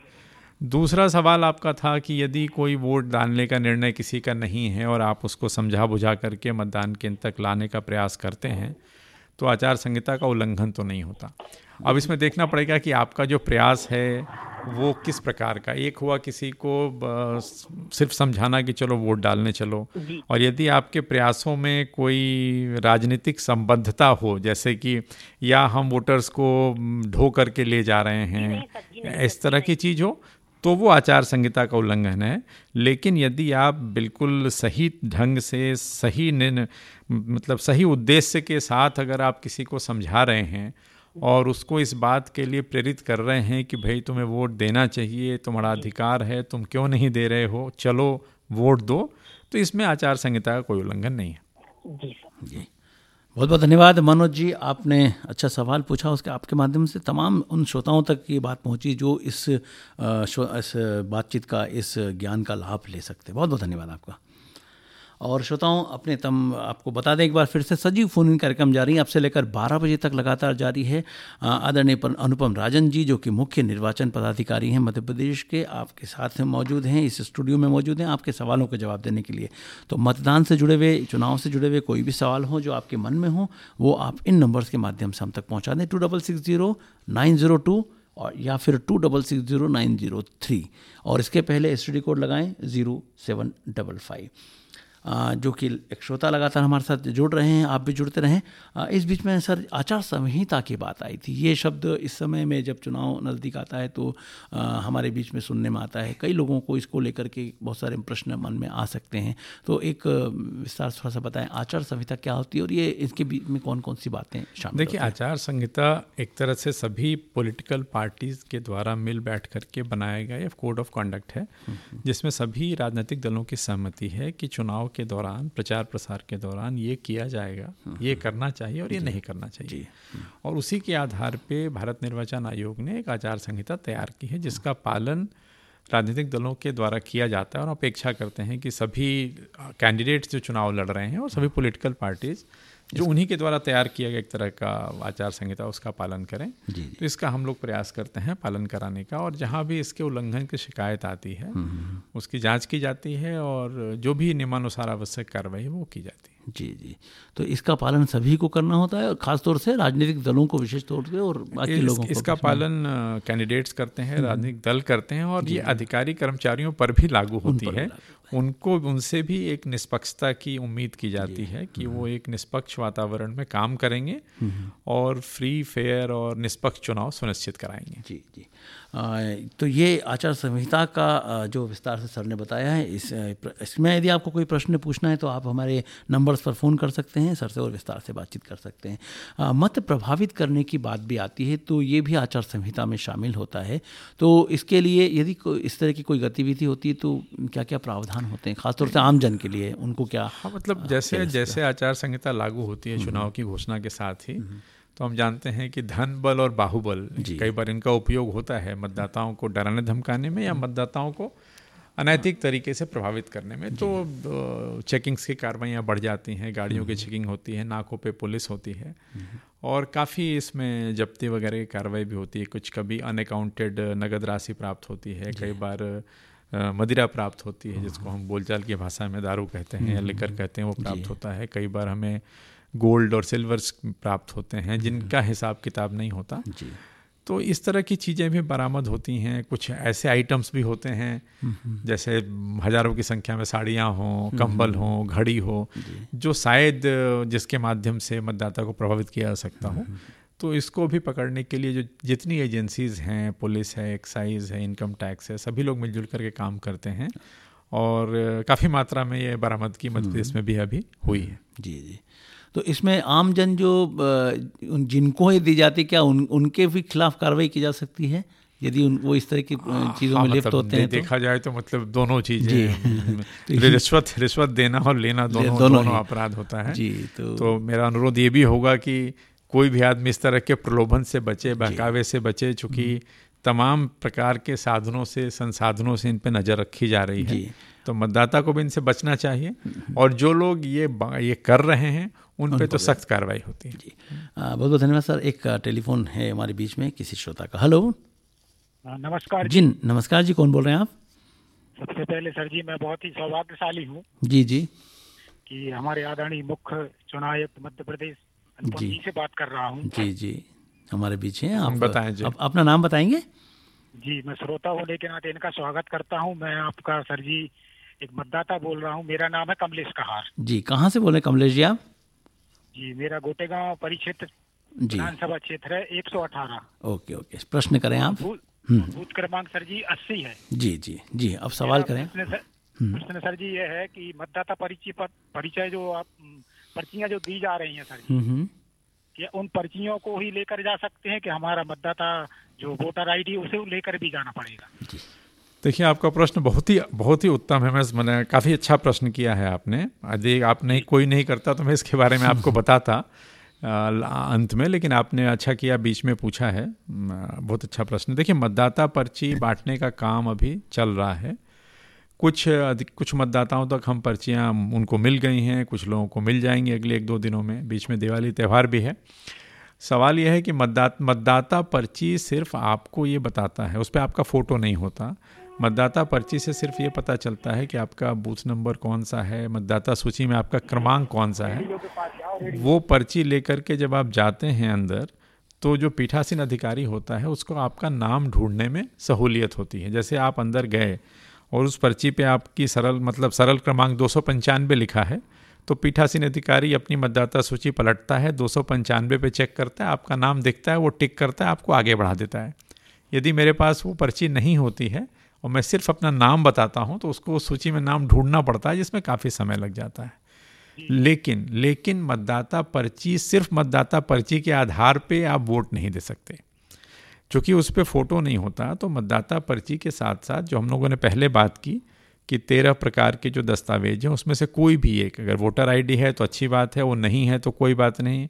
[SPEAKER 3] दूसरा सवाल आपका था कि यदि कोई वोट डालने का निर्णय किसी का नहीं है और आप उसको समझा बुझा करके मतदान केंद्र तक लाने का प्रयास करते हैं तो आचार संहिता का उल्लंघन तो नहीं होता। अब इसमें देखना पड़ेगा कि आपका जो प्रयास है वो किस प्रकार का। एक हुआ किसी को सिर्फ़ समझाना कि चलो वोट डालने चलो। और यदि आपके प्रयासों में कोई राजनीतिक संबद्धता हो जैसे कि या हम वोटर्स को ढो करके ले जा रहे हैं इस तरह की चीज़ हो तो वो आचार संहिता का उल्लंघन है। लेकिन यदि आप बिल्कुल सही ढंग से सही मतलब सही उद्देश्य के साथ अगर आप किसी को समझा रहे हैं और उसको इस बात के लिए प्रेरित कर रहे हैं कि भाई तुम्हें वोट देना चाहिए तुम्हारा अधिकार है तुम क्यों नहीं दे रहे हो? चलो वोट दो। तो इसमें आचार संहिता का कोई उल्लंघन नहीं है।
[SPEAKER 2] जी। जी। बहुत बहुत धन्यवाद। मनोज जी आपने अच्छा सवाल पूछा उसके आपके माध्यम से तमाम उन श्रोताओं तक ये बात पहुँची जो इस इस बातचीत का इस ज्ञान का लाभ ले सकते। बहुत बहुत धन्यवाद आपका। और श्रोताओं, अपने तम, आपको बता दें, एक बार फिर से सजीव फ़ोन इन कार्यक्रम जारी है। अब से लेकर 12 बजे तक लगातार जारी है आदरणीय अनुपम राजन जी, जो कि मुख्य निर्वाचन पदाधिकारी हैं, मध्य प्रदेश के, आपके साथ मौजूद हैं, इस स्टूडियो में मौजूद हैं आपके सवालों के जवाब देने के लिए। तो मतदान से जुड़े हुए, चुनाव से जुड़े हुए कोई भी सवाल हो, जो आपके मन में हो, वो आप इन नंबर्स के माध्यम से हम तक पहुँचा दें। Two double six zero nine zero two और, या फिर two double six zero nine zero three. और इसके पहले एस कोड लगाएँ, ज़ीरो सेवन डबल फाइव। जो कि एक श्रोता लगातार हमारे साथ जुड़ रहे हैं आप भी जुड़ते रहें। इस बीच में सर आचार संहिता की बात आई थी। ये शब्द इस समय में जब चुनाव नज़दीक आता है तो हमारे बीच में सुनने में आता है। कई लोगों को इसको लेकर के बहुत सारे प्रश्न मन में आ सकते हैं। तो एक विस्तार थोड़ा सा बताएँ आचार संहिता क्या होती है और ये इसके बीच में कौन कौन सी बातें शामिल
[SPEAKER 3] देखिए आचार संहिता एक तरह से सभी पोलिटिकल पार्टीज़ के द्वारा मिल बैठ करके बनाया गया कोड ऑफ़ कॉन्डक्ट है हम्म, हम्म। जिसमें सभी राजनीतिक दलों की सहमति है कि चुनाव के दौरान प्रचार प्रसार के दौरान ये किया जाएगा ये करना चाहिए और ये नहीं करना चाहिए। और उसी के आधार पे भारत निर्वाचन आयोग ने एक आचार संहिता तैयार की है जिसका पालन राजनीतिक दलों के द्वारा किया जाता है और अपेक्षा करते हैं कि सभी कैंडिडेट्स जो चुनाव लड़ रहे हैं और सभी पॉलिटिकल पार्टीज़ जो उन्हीं के द्वारा तैयार किया गया एक तरह का आचार संहिता उसका पालन करें जी, जी। तो इसका हम लोग प्रयास करते हैं पालन कराने का और जहाँ भी इसके उल्लंघन की शिकायत आती है हम्म, हम्म, हम्म। उसकी जाँच की जाती है और जो भी नियमानुसार आवश्यक कार्रवाई है वो की जाती है
[SPEAKER 2] जी जी। तो इसका पालन सभी को करना होता है और खासतौर से राजनीतिक दलों को विशेष तौर पे और बाकी इस, लोगों इसका
[SPEAKER 3] को इसका पालन कैंडिडेट्स करते हैं राजनीतिक दल करते हैं और ये अधिकारी कर्मचारियों पर भी लागू होती है। उनको उनसे भी एक निष्पक्षता की उम्मीद की जाती है कि वो एक निष्पक्ष वातावरण में काम करेंगे और फ्री फेयर और निष्पक्ष चुनाव सुनिश्चित कराएँगे।
[SPEAKER 2] जी जी। तो ये आचार संहिता का जो विस्तार से सर ने बताया है इस इसमें यदि आपको कोई प्रश्न पूछना है तो आप हमारे नंबर्स पर फ़ोन कर सकते हैं सर से और विस्तार से बातचीत कर सकते हैं मत प्रभावित करने की बात भी आती है तो ये भी आचार संहिता में शामिल होता है तो इसके लिए यदि इस तरह की कोई गतिविधि होती है तो क्या क्या प्रावधान होते हैं खासतौर से आमजन के लिए उनको क्या
[SPEAKER 3] हाँ मतलब जैसे जैसे आचार संहिता लागू होती है हम्म। चुनाव की घोषणा के साथ ही हम्म। तो हम जानते हैं कि धन बल और बाहुबल कई बार इनका उपयोग होता है मतदाताओं को डराने धमकाने में या मतदाताओं को अनैतिक तरीके से प्रभावित करने में। तो चेकिंग्स की कार्रवाइयाँ बढ़ जाती हैं गाड़ियों की चेकिंग हम्म। होती है नाकों पे पुलिस होती है। हम्म। और काफ़ी इसमें जब्ती वगैरह की कार्रवाई भी होती है। कुछ कभी अनअकाउंटेड नगद राशि प्राप्त होती है कई बार मदिरा प्राप्त होती है जिसको हम बोलचाल की भाषा में दारू कहते हैं या लिकर हम्म। कहते हैं वो प्राप्त होता है। कई बार हमें गोल्ड और सिल्वर्स प्राप्त होते हैं जिनका हिसाब किताब नहीं होता। जी। तो इस तरह की चीज़ें भी बरामद होती हैं कुछ ऐसे आइटम्स भी होते हैं जैसे हज़ारों की संख्या में साड़ियाँ हों कंबल हों घड़ी हो जो। शायद जिसके माध्यम से मतदाता को प्रभावित किया जा सकता हो। तो इसको भी पकड़ने के लिए जो जितनी एजेंसीज़ हैं पुलिस है एक्साइज है इनकम टैक्स है सभी लोग मिलजुल करके काम करते हैं। और काफ़ी मात्रा में ये बरामद की मध्य प्रदेश में भी अभी हुई है।
[SPEAKER 2] जी जी। तो इसमें आम जन जो जिनको ही दी जाती क्या उन उनके भी खिलाफ कार्रवाई की जा सकती है? यदि उन वो इस तरह की हाँ, चीज़ों हाँ, में लिप्त मतलब होते हैं
[SPEAKER 3] तो? देखा तो? जाए तो मतलब दोनों चीज़ें तो रिश्वत रिश्वत देना और लेना दोनों दोनों, दोनों अपराध होता है। जी तो, तो मेरा अनुरोध ये भी होगा कि कोई भी आदमी इस तरह के प्रलोभन से बचे बहकावे से बचे चूँकि हम्म। तमाम प्रकार के साधनों से संसाधनों से इन पर नज़र रखी जा रही है। तो मतदाता को भी इनसे बचना चाहिए। और जो लोग ये ये कर रहे हैं उन पे तो सख्त कार्रवाई होती है। जी।
[SPEAKER 2] बहुत बहुत धन्यवाद सर। एक टेलीफोन है हमारे बीच में किसी श्रोता का। हेलो।
[SPEAKER 10] नमस्कार
[SPEAKER 2] जी। नमस्कार जी कौन बोल रहे हैं आप?
[SPEAKER 10] सबसे पहले सर जी मैं बहुत ही सौभाग्यशाली हूँ
[SPEAKER 2] जी जी।
[SPEAKER 10] कि हमारे आदरणीय मुख्य चुनाव आयुक्त मध्य प्रदेश जी से बात कर रहा हूँ।
[SPEAKER 2] जी जी। हमारे बीच हैं। आप
[SPEAKER 3] बताएँ जी।
[SPEAKER 2] आप अपना नाम बताएँगे?
[SPEAKER 10] जी मैं श्रोता होने के नाते इनका स्वागत करता हूँ। मैं आपका सर जी एक मतदाता बोल रहा हूँ। मेरा नाम है कमलेश कहार।
[SPEAKER 2] जी कहाँ से बोले कमलेश जी आप?
[SPEAKER 10] जी मेरा गोटेगांव परिक्षेत्र विधानसभा क्षेत्र है एक सौ अठारह।
[SPEAKER 2] ओके ओके प्रश्न करें आप।
[SPEAKER 10] हम्म। बूथ क्रमांक सर जी अस्सी है।
[SPEAKER 2] जी जी जी अब सवाल करें।
[SPEAKER 10] हम्म। प्रश्न सर जी ये है कि मतदाता परिचय परिचय जो आप पर्चियाँ जो दी जा रही हैं सर जी हम्म, या उन पर्चियों को ही लेकर जा सकते हैं कि हमारा मतदाता जो वोटर आईडी उसे लेकर भी जाना पड़ेगा।
[SPEAKER 3] देखिए, आपका प्रश्न बहुत ही बहुत ही उत्तम है। मैं मैंने काफ़ी अच्छा प्रश्न किया है आपने। यदि आप नहीं, कोई नहीं करता तो मैं इसके बारे में आपको बताता अंत में, लेकिन आपने अच्छा किया, बीच में पूछा है। बहुत अच्छा प्रश्न। देखिए, मतदाता पर्ची बांटने का काम अभी चल रहा है। कुछ कुछ मतदाताओं तक हम पर्चियाँ उनको मिल गई हैं, कुछ लोगों को मिल जाएँगी अगले एक दो दिनों में। बीच में दिवाली त्यौहार भी है। सवाल यह है कि मतदाता मतदाता पर्ची सिर्फ़ आपको ये बताता है, उस पर आपका फ़ोटो नहीं होता। मतदाता पर्ची से सिर्फ़ ये पता चलता है कि आपका बूथ नंबर कौन सा है, मतदाता सूची में आपका क्रमांक कौन सा है। वो पर्ची लेकर के जब आप जाते हैं अंदर तो जो पीठासीन अधिकारी होता है, उसको आपका नाम ढूँढने में सहूलियत होती है। जैसे आप अंदर गए और उस पर्ची पे आपकी सरल मतलब सरल क्रमांक दो सौ पंचानवे लिखा है तो पीठासीन अधिकारी अपनी मतदाता सूची पलटता है, दो सौ पे चेक करता है, आपका नाम दिखता है, वो टिक करता है, आपको आगे बढ़ा देता है। यदि मेरे पास वो पर्ची नहीं होती है और मैं सिर्फ़ अपना नाम बताता हूँ तो उसको उस सूची में नाम ढूंढना पड़ता है, जिसमें काफ़ी समय लग जाता है। लेकिन लेकिन मतदाता पर्ची, सिर्फ़ मतदाता पर्ची के आधार पे आप वोट नहीं दे सकते। चूँकि उस पर फ़ोटो नहीं होता तो मतदाता पर्ची के साथ साथ जो हम लोगों ने पहले बात की कि तेरह प्रकार के जो दस्तावेज़ हैं उसमें से कोई भी एक अगर वोटर आईडी है तो अच्छी बात है वो नहीं है तो कोई बात नहीं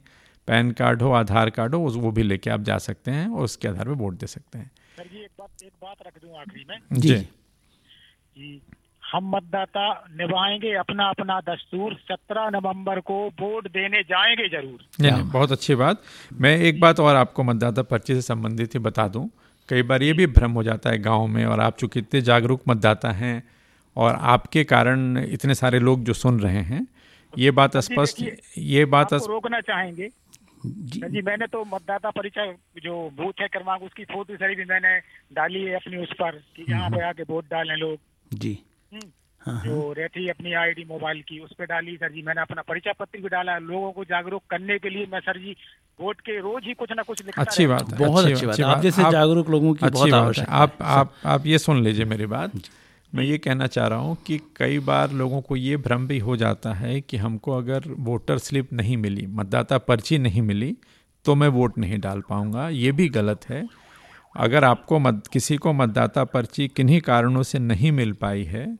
[SPEAKER 3] पैन कार्ड हो आधार कार्ड हो वो भी लेके आप जा सकते हैं और उसके आधार पर वोट दे सकते हैं।
[SPEAKER 10] सर जी एक बात एक बात रख दूँ आखिरी में। जी। जी हम मतदाता निभाएँगे अपना अपना दस्तूर सत्रह नवंबर को वोट देने जाएँगे ज़रूर।
[SPEAKER 3] बहुत अच्छी बात। मैं एक बात और आपको मतदाता पर्ची से संबंधित ही बता दूँ। कई बार ये भी भ्रम हो जाता है गाँव में और आप चूँकि इतने जागरूक मतदाता हैं और आपके कारण इतने सारे लोग जो सुन रहे हैं ये बात स्पष्ट ये बात अस...
[SPEAKER 10] रोकना चाहेंगे। जी, जी मैंने तो मतदाता परिचय जो बूथ है क्रमांक उसकी फ़ोटो सही भी मैंने डाली है अपनी उस पर कि यहाँ हम्म, पे हम्म। आके वोट डालें लोग।
[SPEAKER 2] जी।
[SPEAKER 10] जो रहती है अपनी आईडी मोबाइल की उस पर डाली सर जी मैंने अपना परिचय पत्र भी डाला। लोगों को जागरूक करने के लिए मैं सर जी वोट के रोज ही कुछ ना कुछ लिखता
[SPEAKER 3] अच्छी बात है।
[SPEAKER 2] बहुत अच्छी अच्छी बात है। आप जैसे जागरूक लोगों की बहुत आवश्यक
[SPEAKER 3] आप आप आप ये सुन लीजिए मेरी बात। मैं ये कहना चाह रहा हूँ कि कई बार लोगों को ये भ्रम भी हो जाता है कि हमको अगर वोटर स्लिप नहीं मिली मतदाता पर्ची नहीं मिली तो मैं वोट नहीं डाल पाऊँगा। ये भी गलत है। अगर आपको मत, किसी को मतदाता पर्ची किन्हीं कारणों से नहीं मिल पाई है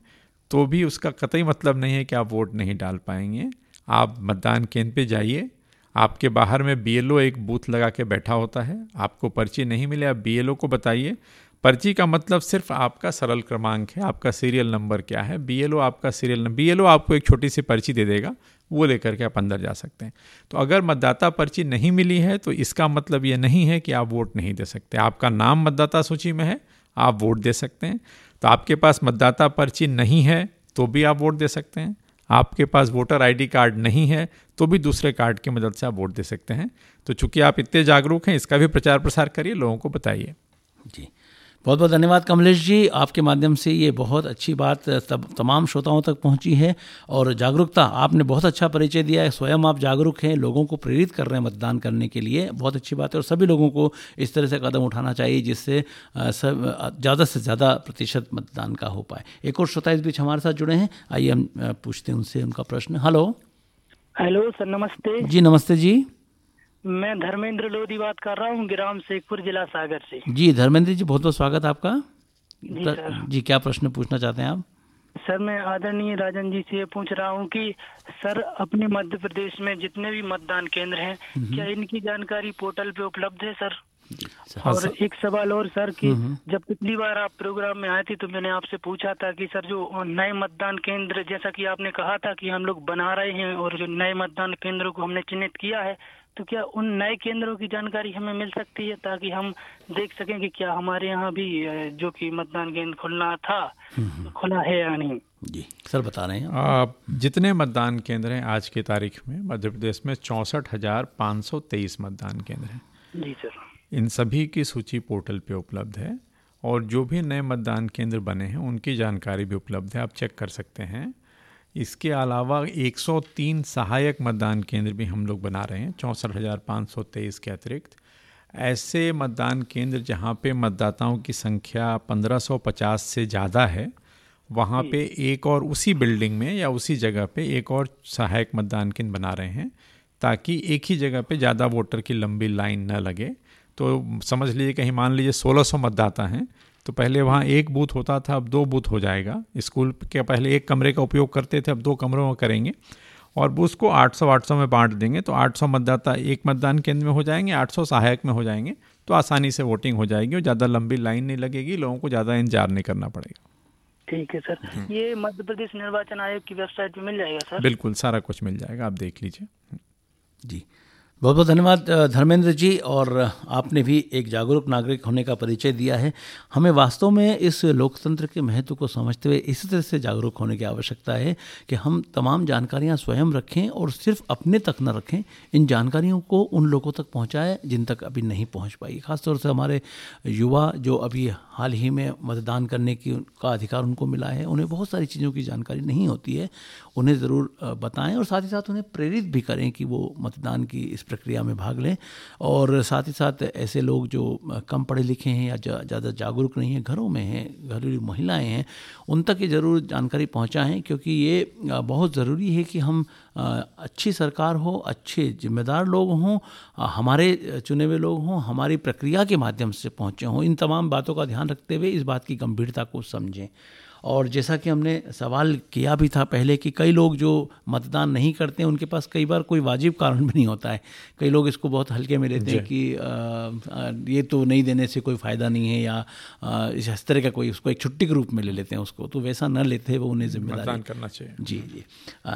[SPEAKER 3] तो भी उसका कतई मतलब नहीं है कि आप वोट नहीं डाल पाएँगे। आप मतदान केंद्र पे जाइए। आपके बाहर में बीएलओ एक बूथ लगा के बैठा होता है। आपको पर्ची नहीं मिले, आप बीएलओ को बताइए। पर्ची का मतलब सिर्फ़ आपका सरल क्रमांक है, आपका सीरियल नंबर क्या है। बीएलओ आपका सीरियल नंबर बीएलओ आपको एक छोटी सी पर्ची दे देगा। वो लेकर के आप अंदर जा सकते हैं। तो अगर मतदाता पर्ची नहीं मिली है तो इसका मतलब ये नहीं है कि आप वोट नहीं दे सकते। आपका नाम मतदाता सूची में है, आप वोट दे सकते हैं। तो आपके पास मतदाता पर्ची नहीं है तो भी आप वोट दे सकते हैं। आपके पास वोटर आईडी कार्ड नहीं है तो भी दूसरे कार्ड की मदद से आप वोट दे सकते हैं। तो चूँकि आप इतने जागरूक हैं, इसका भी प्रचार प्रसार करिए, लोगों को बताइए।
[SPEAKER 2] जी। बहुत बहुत धन्यवाद कमलेश जी। आपके माध्यम से ये बहुत अच्छी बात तब तमाम श्रोताओं तक पहुँची है और जागरूकता आपने बहुत अच्छा परिचय दिया है। स्वयं आप जागरूक हैं लोगों को प्रेरित कर रहे हैं मतदान करने के लिए। बहुत अच्छी बात है और सभी लोगों को इस तरह से कदम उठाना चाहिए जिससे सब ज़्यादा से ज़्यादा प्रतिशत मतदान का हो पाए। एक और श्रोता इस बीच हमारे साथ जुड़े हैं। आइए हम पूछते हैं उनसे उनका प्रश्न। हेलो।
[SPEAKER 11] हेलो सर नमस्ते।
[SPEAKER 2] जी नमस्ते जी।
[SPEAKER 11] मैं धर्मेंद्र लोधी बात कर रहा हूँ ग्राम शेखपुर जिला सागर से
[SPEAKER 2] जी धर्मेंद्र जी बहुत बहुत स्वागत आपका जी, सर। जी क्या प्रश्न पूछना चाहते हैं आप
[SPEAKER 11] सर मैं आदरणीय राजन जी से पूछ रहा हूँ कि सर अपने मध्य प्रदेश में जितने भी मतदान केंद्र हैं हम्म। क्या इनकी जानकारी पोर्टल पे उपलब्ध है सर हाँ, और एक सवाल और सर कि हम्म, हम्म। जब पिछली बार आप प्रोग्राम में आए थे तो मैंने आपसे पूछा था कि सर जो नए मतदान केंद्र जैसा कि आपने कहा था कि हम लोग बना रहे हैं और जो नए मतदान केंद्रों को हमने चिन्हित किया है तो क्या उन नए केंद्रों की जानकारी हमें मिल सकती है ताकि हम देख सकें कि क्या हमारे यहाँ भी जो कि मतदान केंद्र खुलना था हम्म। खुला है या नहीं?
[SPEAKER 2] जी सर बता रहे हैं
[SPEAKER 3] आप। जितने मतदान केंद्र हैं आज की तारीख में मध्य प्रदेश में चौंसठ हज़ार पाँच सौ तेईस मतदान केंद्र हैं।
[SPEAKER 11] जी सर।
[SPEAKER 3] इन सभी की सूची पोर्टल पे उपलब्ध है और जो भी नए मतदान केंद्र बने हैं उनकी जानकारी भी उपलब्ध है। आप चेक कर सकते हैं। इसके अलावा 103 सहायक मतदान केंद्र भी हम लोग बना रहे हैं चौंसठ हज़ार पाँच सौ तेईस के अतिरिक्त। ऐसे मतदान केंद्र जहाँ पे मतदाताओं की संख्या 1550 से ज़्यादा है वहाँ पे एक और उसी बिल्डिंग में या उसी जगह पे एक और सहायक मतदान केंद्र बना रहे हैं ताकि एक ही जगह पे ज़्यादा वोटर की लंबी लाइन न लगे। तो समझ लीजिए कहीं मान लीजिए 1600 मतदाता हैं तो पहले वहाँ एक बूथ होता था अब दो बूथ हो जाएगा। स्कूल के पहले एक कमरे का उपयोग करते थे अब दो कमरों में करेंगे। और उसको 800 800 में बांट देंगे तो 800 मतदाता एक मतदान केंद्र में हो जाएँगे 800 सहायक में हो जाएँगे तो आसानी से वोटिंग हो जाएगी और ज़्यादा लंबी लाइन नहीं लगेगी लोगों को ज़्यादा इंतज़ार नहीं करना पड़ेगा।
[SPEAKER 11] ठीक है सर।
[SPEAKER 3] हम्म।
[SPEAKER 11] ये मध्य प्रदेश निर्वाचन आयोग की वेबसाइट पे मिल जाएगा सर?
[SPEAKER 3] बिल्कुल सारा कुछ मिल जाएगा आप देख लीजिए।
[SPEAKER 2] जी। बहुत बहुत धन्यवाद धर्मेंद्र जी, और आपने भी एक जागरूक नागरिक होने का परिचय दिया है। हमें वास्तव में इस लोकतंत्र के महत्व को समझते हुए इसी तरह से जागरूक होने की आवश्यकता है कि हम तमाम जानकारियाँ स्वयं रखें और सिर्फ़ अपने तक न रखें, इन जानकारियों को उन लोगों तक पहुंचाएँ जिन तक अभी नहीं पहुँच पाई। खासतौर से हमारे युवा जो अभी हाल ही में मतदान करने की का अधिकार उनको मिला है, उन्हें बहुत सारी चीज़ों की जानकारी नहीं होती है। उन्हें ज़रूर बताएँ और साथ ही साथ उन्हें प्रेरित भी करें कि वो मतदान की इस प्रक्रिया में भाग लें। और साथ ही साथ ऐसे लोग जो कम पढ़े लिखे हैं या ज़्यादा जागरूक नहीं हैं, घरों में हैं, घरेलू महिलाएँ हैं, उन तक ये ज़रूर जानकारी पहुँचाएँ, क्योंकि ये बहुत ज़रूरी है कि हम अच्छी सरकार हो अच्छे जिम्मेदार लोग हों हमारे चुने हुए लोग हों हमारी प्रक्रिया के माध्यम से पहुँचे हों इन तमाम बातों का ध्यान रखते हुए इस बात की गंभीरता को समझें। और जैसा कि हमने सवाल किया भी था पहले कि कई लोग जो मतदान नहीं करते हैं उनके पास कई बार कोई वाजिब कारण भी नहीं होता है। कई लोग इसको बहुत हल्के में लेते हैं कि आ, ये तो नहीं देने से कोई फ़ायदा नहीं है या आ, इस तरह का कोई उसको एक छुट्टी के रूप में ले लेते हैं उसको तो वैसा न लेते वो उन्हें ज़िम्मेदारी
[SPEAKER 3] करना चाहिए।
[SPEAKER 2] जी जी।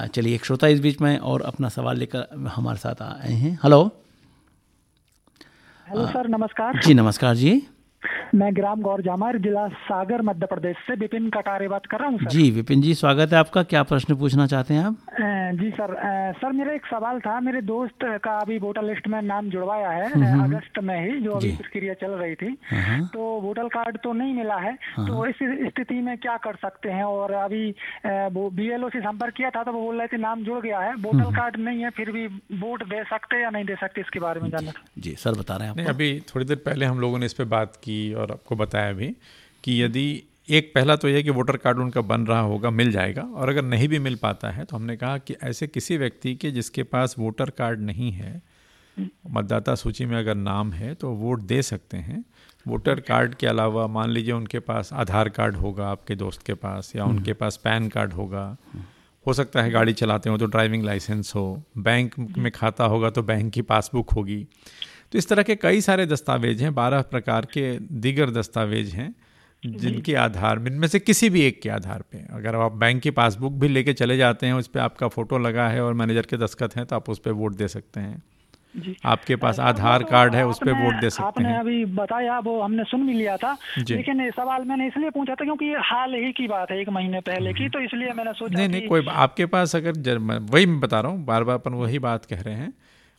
[SPEAKER 2] चलिए एक श्रोता इस बीच में और अपना सवाल लेकर हमारे साथ आए हैं। हेलो
[SPEAKER 10] हेलो सर नमस्कार।
[SPEAKER 2] जी नमस्कार जी।
[SPEAKER 10] मैं ग्राम गौर जामार जिला सागर मध्य प्रदेश से विपिन कटारे बात कर रहा हूँ
[SPEAKER 2] जी विपिन जी स्वागत है आपका। क्या प्रश्न पूछना चाहते हैं आप?
[SPEAKER 10] जी सर। सर मेरा एक सवाल था। मेरे दोस्त का अभी वोटर लिस्ट में नाम जुड़वाया है अगस्त में ही जो अभी प्रक्रिया चल रही थी। तो वोटर कार्ड तो नहीं मिला है। हाँ। तो इस स्थिति में क्या कर सकते हैं? और अभी बी एल से संपर्क किया था तो वो बोल रहे थे नाम जुड़ गया है। वोटर कार्ड नहीं है फिर भी वोट दे सकते या नहीं दे सकते इसके बारे में जानना
[SPEAKER 2] जी सर बता रहे हैं
[SPEAKER 3] अभी थोड़ी देर पहले हम लोगों ने इस पर बात की और आपको बताया भी कि यदि एक पहला तो यह कि वोटर कार्ड उनका बन रहा होगा मिल जाएगा और अगर नहीं भी मिल पाता है तो हमने कहा कि ऐसे किसी व्यक्ति के जिसके पास वोटर कार्ड नहीं है मतदाता सूची में अगर नाम है तो वोट दे सकते हैं। वोटर कार्ड के अलावा मान लीजिए उनके पास आधार कार्ड होगा आपके दोस्त के पास या उनके पास पैन कार्ड होगा। हो सकता है गाड़ी चलाते हो तो ड्राइविंग लाइसेंस हो बैंक में खाता होगा तो बैंक की पासबुक होगी। तो इस तरह के कई सारे दस्तावेज़ हैं बारह प्रकार के दीगर दस्तावेज़ हैं जिनके आधार में इनमें से किसी भी एक के आधार पे। अगर आप बैंक की पासबुक भी लेके चले जाते हैं उस पर आपका फ़ोटो लगा है और मैनेजर के दस्खत हैं तो आप उस पर वोट दे सकते हैं। आपके पास आधार तो कार्ड है उस पर वोट दे सकते
[SPEAKER 10] आपने हैं। अभी बताया वो हमने सुन भी लिया था लेकिन सवाल मैंने इसलिए पूछा था क्योंकि ये हाल ही की बात है एक महीने पहले की तो इसलिए मैंने सोचा
[SPEAKER 3] नहीं नहीं कोई आपके पास अगर वही मैं बता रहा हूँ बार बार अपन वही बात कह रहे हैं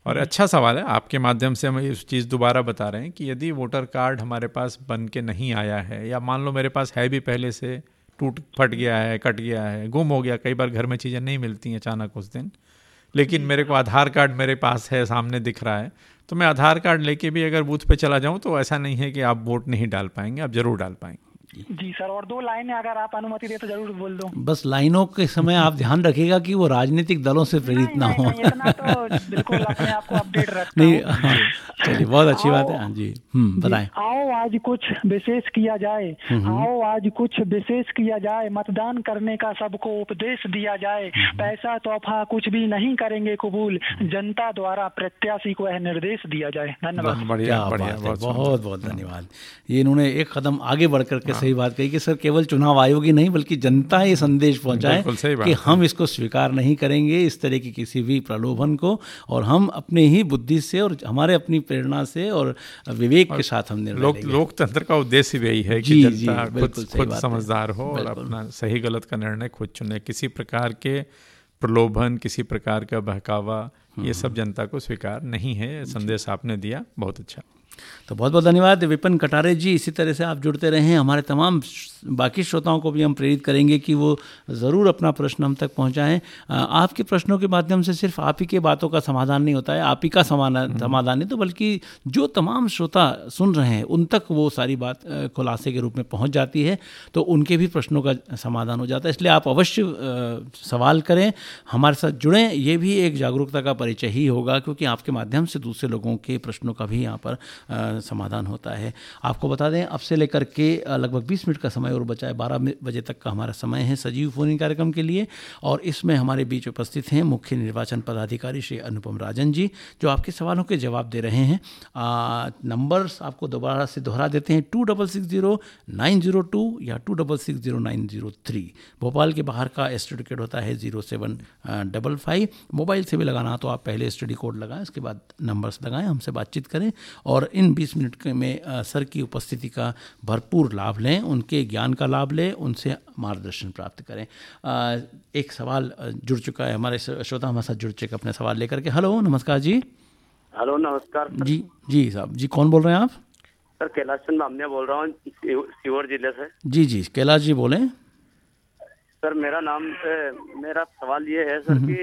[SPEAKER 3] और अच्छा सवाल है, आपके माध्यम से हम इस चीज़ दोबारा बता रहे हैं कि यदि वोटर कार्ड हमारे पास बन के नहीं आया है, या मान लो मेरे पास है भी पहले से, टूट फट गया है, कट गया है, गुम हो गया, कई बार घर में चीज़ें नहीं मिलती हैं अचानक उस दिन, लेकिन मेरे को आधार कार्ड मेरे पास है, सामने दिख रहा है तो मैं आधार कार्ड लेके भी अगर बूथ पे चला जाऊँ तो ऐसा नहीं है कि आप वोट नहीं डाल पाएँगे, आप ज़रूर डाल पाएँगे।
[SPEAKER 10] जी सर और दो लाइनें अगर आप अनुमति दे तो ज़रूर बोल दो।
[SPEAKER 2] बस लाइनों के समय आप ध्यान रखिएगा कि वो राजनीतिक दलों से प्रेरित ना हो।
[SPEAKER 10] तो बिल्कुल अपने आप को अपडेट रखता
[SPEAKER 2] नहीं हाँ, चलिए बहुत अच्छी बात है। हाँ जी हम्म बताएँ।
[SPEAKER 10] आओ आज कुछ विशेष किया जाए। आओ आज कुछ विशेष किया जाए। मतदान करने का सबको उपदेश दिया जाए। पैसा तोहफा कुछ भी नहीं करेंगे कबूल। जनता द्वारा प्रत्याशी को यह निर्देश दिया जाए। धन्यवाद।
[SPEAKER 2] बढ़िया बहुत बहुत धन्यवाद। ये इन्होंने एक कदम आगे बढ़ करके सही बात कही कि सर केवल चुनाव आयोग ही नहीं बल्कि जनता ये संदेश पहुँचाए कि हम इसको स्वीकार नहीं करेंगे इस तरह की किसी भी प्रलोभन को और हम अपने ही बुद्धि से और हमारे अपनी प्रेरणा से और विवेक के साथ हम निर्णय
[SPEAKER 3] लोक, लोकतंत्र का उद्देश्य यही है कि जनता खुद, खुद समझदार हो और अपना सही गलत का निर्णय खुद चुने। किसी प्रकार के प्रलोभन किसी प्रकार का बहकावा ये सब जनता को स्वीकार नहीं है। संदेश आपने दिया बहुत अच्छा।
[SPEAKER 2] तो बहुत बहुत धन्यवाद विपिन कटारे जी, इसी तरह से आप जुड़ते रहें हमारे तमाम बाकी श्रोताओं को भी हम प्रेरित करेंगे कि वो ज़रूर अपना प्रश्न हम तक पहुँचाएँ। आपके प्रश्नों के माध्यम से सिर्फ़ आप ही के बातों का समाधान नहीं होता है आप ही का समाधान समाधान नहीं तो बल्कि जो तमाम श्रोता सुन रहे हैं उन तक वो सारी बात खुलासे के रूप में पहुँच जाती है तो उनके भी प्रश्नों का समाधान हो जाता है। इसलिए आप अवश्य सवाल करें हमारे साथ जुड़ें ये भी एक जागरूकता का परिचय ही होगा क्योंकि आपके माध्यम से दूसरे लोगों के प्रश्नों का भी यहाँ पर समाधान होता है। आपको बता दें अब से लेकर के लगभग 20 मिनट का समय और बचा है बारह बजे तक का हमारा समय है सजीव फ़ोन कार्यक्रम के लिए। और इसमें हमारे बीच उपस्थित हैं मुख्य निर्वाचन पदाधिकारी श्री अनुपम राजन जी, जो आपके सवालों के जवाब दे रहे हैं। नंबर्स आपको दोबारा से दोहरा देते हैं two double six zero nine zero two या two double six zero nine zero three Bhopal के बाहर का स्टडी कोड होता है zero seven double five mobile से भी लगाना तो आप पहले स्टडी कोड लगाएँ, उसके बाद नंबर्स लगाएँ, हमसे बातचीत करें। और इन 20 मिनट में सर की उपस्थिति का भरपूर लाभ लें, उनके ज्ञान का लाभ लें उनसे मार्गदर्शन प्राप्त करें। एक सवाल जुड़ चुका है हमारे श्रोता हमारे साथ जुड़ चुके अपने सवाल लेकर के। हेलो नमस्कार जी।
[SPEAKER 12] हेलो नमस्कार
[SPEAKER 2] जी जी साहब जी कौन बोल रहे हैं आप?
[SPEAKER 12] सर कैलाश चंद बामनिया बोल रहा हूँ सीवर ज़िले से।
[SPEAKER 2] जी जी कैलाश जी बोले।
[SPEAKER 12] सर मेरा नाम मेरा सवाल ये है सर कि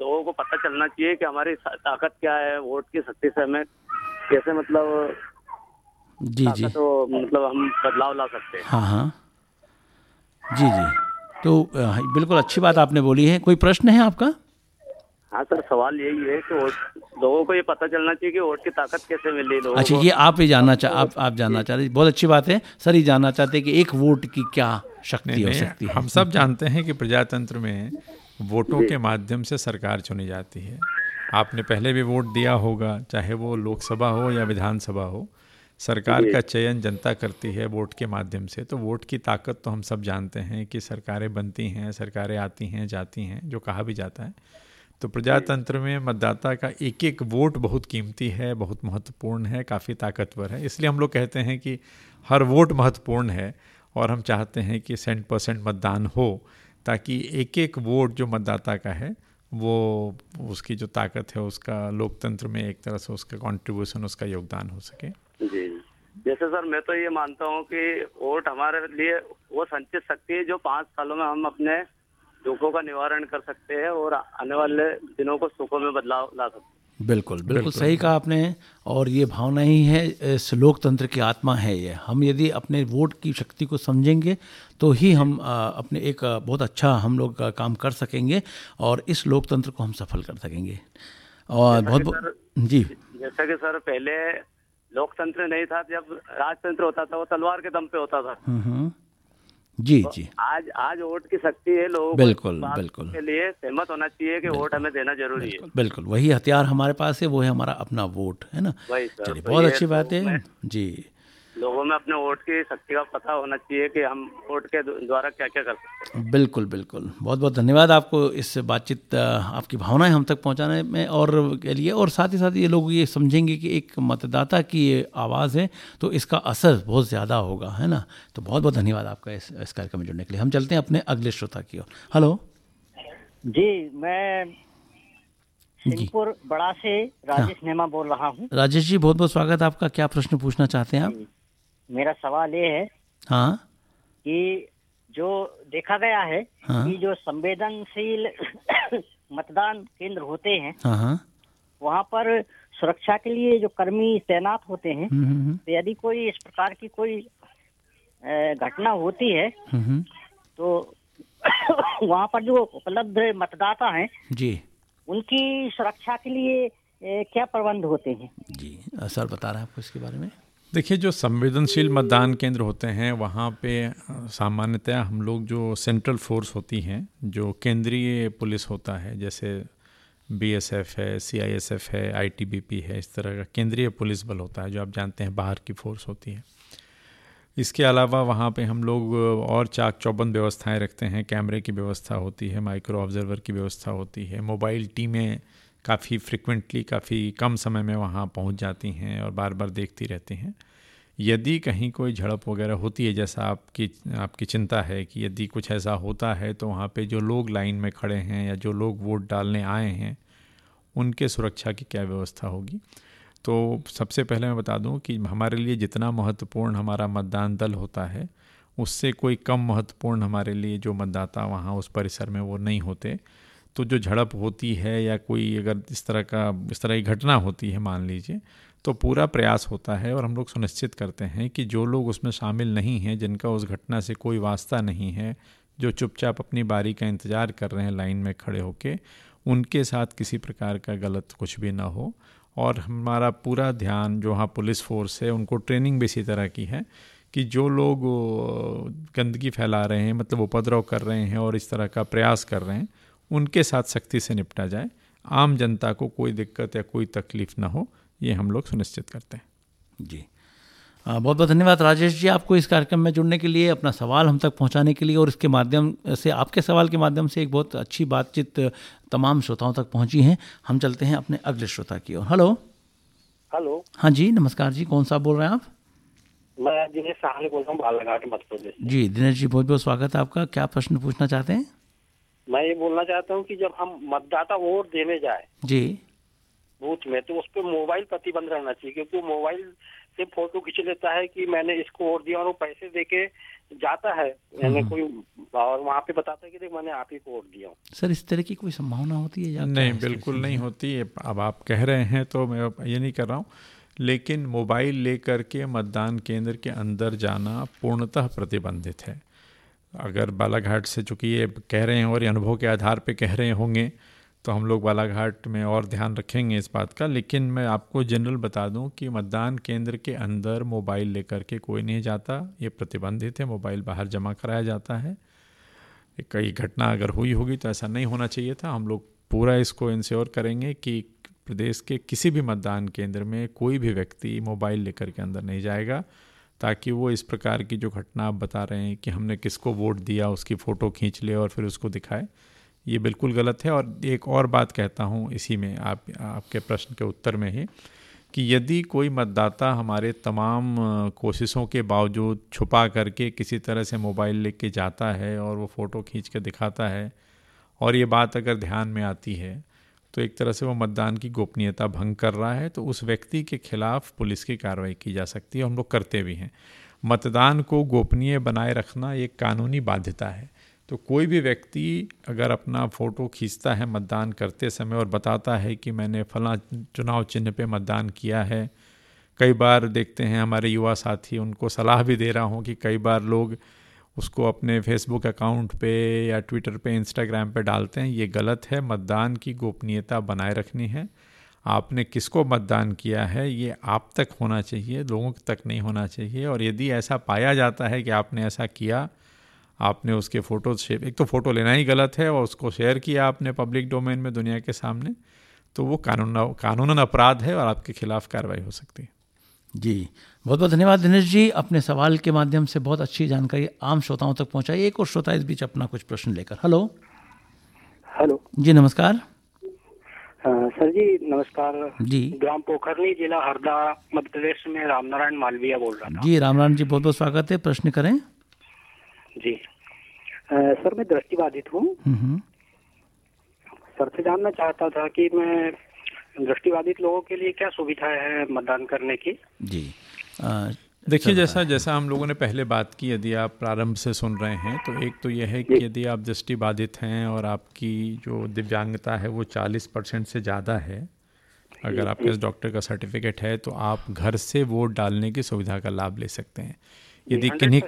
[SPEAKER 12] लोगों को पता चलना चाहिए कि हमारी ताकत क्या है वोट की शक्ति से हमें कैसे मतलब
[SPEAKER 2] जी जी।
[SPEAKER 12] तो मतलब हम बदलाव ला सकते हैं।
[SPEAKER 2] हाँ हाँ। जी जी। तो बिल्कुल अच्छी बात आपने बोली है। कोई प्रश्न है आपका?
[SPEAKER 12] हाँ सर सवाल यही है कि लोगों को ये पता चलना चाहिए कि वोट की ताकत कैसे मिली लोगों
[SPEAKER 2] अच्छा ये आप ही जानना चाह आप आप जानना चाहते हैं। बहुत अच्छी बात है। सर ये जानना चाहते हैं कि एक वोट की क्या शक्ति हो सकती है?
[SPEAKER 3] हम सब जानते हैं कि प्रजातंत्र में वोटों के माध्यम से सरकार चुनी जाती है। आपने पहले भी वोट दिया होगा चाहे वो लोकसभा हो या विधानसभा हो। सरकार का चयन जनता करती है वोट के माध्यम से तो वोट की ताकत तो हम सब जानते हैं कि सरकारें बनती हैं सरकारें आती हैं जाती हैं जो कहा भी जाता है। तो प्रजातंत्र में मतदाता का एक एक वोट बहुत कीमती है बहुत महत्वपूर्ण है काफ़ी ताकतवर है। इसलिए हम लोग कहते हैं कि हर वोट महत्वपूर्ण है और हम चाहते हैं कि सेंट परसेंट मतदान हो ताकि एक एक वोट जो मतदाता का है वो उसकी जो ताकत है उसका लोकतंत्र में एक तरह से उसका कंट्रीब्यूशन उसका योगदान हो सके।
[SPEAKER 12] जैसे सर मैं तो ये मानता हूँ कि वोट हमारे लिए वो संचित शक्ति है जो पाँच सालों में हम अपने दुखों का निवारण कर सकते हैं और आने वाले दिनों को सुखों में बदलाव ला सकते हैं।
[SPEAKER 2] बिल्कुल बिल्कुल सही कहा आपने और ये भावना ही है इस लोकतंत्र की आत्मा है ये। हम यदि अपने वोट की शक्ति को समझेंगे तो ही हम अपने एक बहुत अच्छा हम लोग का काम कर सकेंगे और इस लोकतंत्र को हम सफल कर सकेंगे। और बहुत बहुत जी।
[SPEAKER 12] जैसा कि सर पहले लोकतंत्र नहीं था जब राजतंत्र होता था वो तलवार के दम पे होता था।
[SPEAKER 2] हम्म, हम्म। जी
[SPEAKER 12] तो
[SPEAKER 2] जी।
[SPEAKER 12] आज आज वोट की शक्ति है लोगों
[SPEAKER 2] बिल्कुल बिल्कुल।
[SPEAKER 12] के लिए सहमत होना चाहिए कि वोट हमें देना ज़रूरी
[SPEAKER 2] है। बिल्कुल वही हथियार हमारे पास है वो है हमारा अपना वोट है ना? चलिए तो बहुत अच्छी बात है। जी।
[SPEAKER 12] लोगों में अपने वोट की शक्ति का पता होना चाहिए कि हम वोट के द्वारा क्या क्या कर सकते
[SPEAKER 2] हैं। बिल्कुल बिल्कुल। बहुत बहुत धन्यवाद आपको इस बातचीत आपकी भावनाएँ हम तक पहुँचाने में और के लिए और साथ ही साथ ये लोग ये समझेंगे कि एक मतदाता की ये आवाज़ है तो इसका असर बहुत ज़्यादा होगा है ना? तो बहुत बहुत धन्यवाद आपका इस, इस कार्यक्रम में जुड़ने के लिए। हम चलते हैं अपने अगले श्रोता की ओर। हेलो।
[SPEAKER 13] जी मैं सिंहपुर बड़ा से राजेश हाँ। नेमा बोल रहा हूँ।
[SPEAKER 2] राजेश जी बहुत बहुत स्वागत आपका। क्या प्रश्न पूछना चाहते हैं आप?
[SPEAKER 13] मेरा सवाल ये है
[SPEAKER 2] हाँ
[SPEAKER 13] कि जो देखा गया है हाँ? कि जो संवेदनशील मतदान केंद्र होते हैं
[SPEAKER 2] हाँ, हाँ?
[SPEAKER 13] वहाँ पर सुरक्षा के लिए जो कर्मी तैनात होते हैं
[SPEAKER 2] हम्म, हम्म, हम्म।
[SPEAKER 13] तो यदि कोई इस प्रकार की कोई घटना होती है तो वहाँ पर जो उपलब्ध मतदाता हैं
[SPEAKER 2] जी
[SPEAKER 13] उनकी सुरक्षा के लिए क्या प्रबंध होते हैं
[SPEAKER 2] जी सर बता रहे हैं आपको इसके बारे में
[SPEAKER 3] देखिए, जो संवेदनशील मतदान केंद्र होते हैं, वहाँ पे सामान्यतया हम लोग जो सेंट्रल फोर्स होती हैं, जो केंद्रीय पुलिस होता है, जैसे बीएसएफ है सीआईएसएफ है आईटीबीपी है, इस तरह का केंद्रीय पुलिस बल होता है, जो आप जानते हैं बाहर की फोर्स होती है। इसके अलावा वहाँ पे हम लोग और चाक चौबंद व्यवस्थाएँ रखते हैं, कैमरे की व्यवस्था होती है, माइक्रो ऑब्जर्वर की व्यवस्था होती है, मोबाइल टीमें काफ़ी फ्रिक्वेंटली काफ़ी कम समय में वहाँ पहुँच जाती हैं और बार बार देखती रहती हैं। यदि कहीं कोई झड़प वगैरह होती है, जैसा आपकी आपकी चिंता है कि यदि कुछ ऐसा होता है तो वहाँ पे जो लोग लाइन में खड़े हैं या जो लोग वोट डालने आए हैं, उनके सुरक्षा की क्या व्यवस्था होगी? तो सबसे पहले मैं बता दूँ कि हमारे लिए जितना महत्वपूर्ण हमारा मतदान दल होता है, उससे कोई कम महत्वपूर्ण हमारे लिए जो मतदाता वहाँ उस परिसर में वो नहीं होते। तो जो झड़प होती है या कोई अगर इस तरह का, इस तरह की घटना होती है, मान लीजिए तो पूरा प्रयास होता है और हम लोग सुनिश्चित करते हैं कि जो लोग उसमें शामिल नहीं हैं, जिनका उस घटना से कोई वास्ता नहीं है, जो चुपचाप अपनी बारी का इंतज़ार कर रहे हैं लाइन में खड़े होके, उनके साथ किसी प्रकार का गलत कुछ भी ना हो। और हमारा पूरा ध्यान जो हाँ पुलिस फोर्स है, उनको ट्रेनिंग भी इसी तरह की है कि जो लोग गंदगी फैला रहे हैं मतलब उपद्रव कर रहे हैं और इस तरह का प्रयास कर रहे हैं उनके साथ सख्ती से निपटा जाए। आम जनता को कोई दिक्कत या कोई तकलीफ़ ना हो ये हम लोग सुनिश्चित करते हैं।
[SPEAKER 2] जी। बहुत बहुत धन्यवाद राजेश जी आपको इस कार्यक्रम में जुड़ने के लिए अपना सवाल हम तक पहुँचाने के लिए और इसके माध्यम से आपके सवाल के माध्यम से एक बहुत अच्छी बातचीत तमाम श्रोताओं तक पहुँची है। हम चलते हैं अपने अगले श्रोता की ओर। हेलो।
[SPEAKER 14] हेलो।
[SPEAKER 2] हाँ जी नमस्कार जी कौन सा बोल रहे हैं आप?
[SPEAKER 14] मैं दिनेश साहनी बोल रहा हूँ बालाघाट मध्य प्रदेश
[SPEAKER 2] जी दिनेश जी बहुत बहुत स्वागत है आपका। क्या प्रश्न पूछना चाहते हैं?
[SPEAKER 14] मैं ये बोलना चाहता हूँ कि जब हम मतदाता वोट देने जाए
[SPEAKER 2] जी।
[SPEAKER 14] बूथ में तो उस पर मोबाइल प्रतिबंध रहना चाहिए क्योंकि वो मोबाइल से फ़ोटो खींच लेता है कि मैंने इसको वोट दिया और वो पैसे दे के जाता है। यानी कोई और वहाँ पे बताता है कि देख मैंने आप ही को वोट दिया।
[SPEAKER 2] सर इस तरह की कोई संभावना होती है या
[SPEAKER 3] नहीं बिल्कुल नहीं होती है। अब आप कह रहे हैं तो मैं ये नहीं कर रहा हूँ लेकिन मोबाइल लेकर के मतदान केंद्र के अंदर जाना पूर्णतः प्रतिबंधित है। अगर बालाघाट से चूँकि ये कह रहे हैं और ये अनुभव के आधार पे कह रहे होंगे तो हम लोग बालाघाट में और ध्यान रखेंगे इस बात का। लेकिन मैं आपको जनरल बता दूँ कि मतदान केंद्र के अंदर मोबाइल लेकर के कोई नहीं जाता। ये प्रतिबंधित है, मोबाइल बाहर जमा कराया जाता है। कई घटना अगर हुई होगी तो ऐसा नहीं होना चाहिए था। हम लोग पूरा इसको इंश्योर करेंगे कि प्रदेश के किसी भी मतदान केंद्र में कोई भी व्यक्ति मोबाइल लेकर के अंदर नहीं जाएगा। ताकि वो इस प्रकार की जो घटना आप बता रहे हैं कि हमने किसको वोट दिया, उसकी फ़ोटो खींच ले और फिर उसको दिखाए, ये बिल्कुल गलत है। और एक और बात कहता हूँ इसी में, आप, आपके प्रश्न के उत्तर में ही, कि यदि कोई मतदाता हमारे तमाम कोशिशों के बावजूद छुपा करके किसी तरह से मोबाइल लेके जाता है और वो फ़ोटो खींच के दिखाता है, और ये बात अगर ध्यान में आती है तो एक तरह से वो मतदान की गोपनीयता भंग कर रहा है तो उस व्यक्ति के खिलाफ पुलिस की कार्रवाई की जा सकती है हम लोग करते भी हैं। मतदान को गोपनीय बनाए रखना एक कानूनी बाध्यता है। तो कोई भी व्यक्ति अगर अपना फ़ोटो खींचता है मतदान करते समय और बताता है कि मैंने फला चुनाव चिन्ह पे मतदान किया है, कई बार देखते हैं हमारे युवा साथी उनको सलाह भी दे रहा हूँ कि कई बार लोग उसको अपने फेसबुक अकाउंट पे या ट्विटर पे इंस्टाग्राम पे डालते हैं। ये गलत है। मतदान की गोपनीयता बनाए रखनी है। आपने किसको मतदान किया है? ये आप तक होना चाहिए। लोगों तक नहीं होना चाहिए। और यदि ऐसा पाया जाता है कि आपने ऐसा किया, आपने उसके फ़ोटो शेयर एक तो फ़ोटो लेना ही गलत है और उसको शेयर किया आपने पब्लिक डोमेन में दुनिया के सामने तो वो कानून कानूनन अपराध है और आपके खिलाफ कार्रवाई हो सकती है।
[SPEAKER 2] जी। बहुत बहुत धन्यवाद दिनेश जी अपने सवाल के माध्यम से बहुत अच्छी जानकारी आम श्रोताओं तक पहुंचाई। एक और श्रोता इस बीच अपना कुछ प्रश्न लेकर। हेलो
[SPEAKER 15] हेलो
[SPEAKER 2] जी नमस्कार।
[SPEAKER 15] सर जी नमस्कार।
[SPEAKER 2] जी।
[SPEAKER 15] ग्राम पोखरनी जिला हरदा मध्य प्रदेश में रामनारायण मालविया बोल रहा था।
[SPEAKER 2] जी रामनारायण जी बहुत बहुत स्वागत है। प्रश्न करें।
[SPEAKER 15] जी। आ, सर मैं दृष्टिबाधित हूँ। सर से जानना चाहता था कि मैं दृष्टिबाधित लोगों के लिए क्या सुविधाएँ हैं मतदान करने की?
[SPEAKER 2] जी।
[SPEAKER 3] देखिए जैसा जैसा हम लोगों ने पहले बात की यदि आप प्रारंभ से सुन रहे हैं तो एक तो यह है कि यदि आप दृष्टिबाधित हैं और आपकी जो दिव्यांगता है वो 40 परसेंट से ज़्यादा है अगर आपके पास डॉक्टर का सर्टिफिकेट है तो आप घर से वोट डालने की सुविधा का लाभ ले सकते हैं। यदि किन्हीं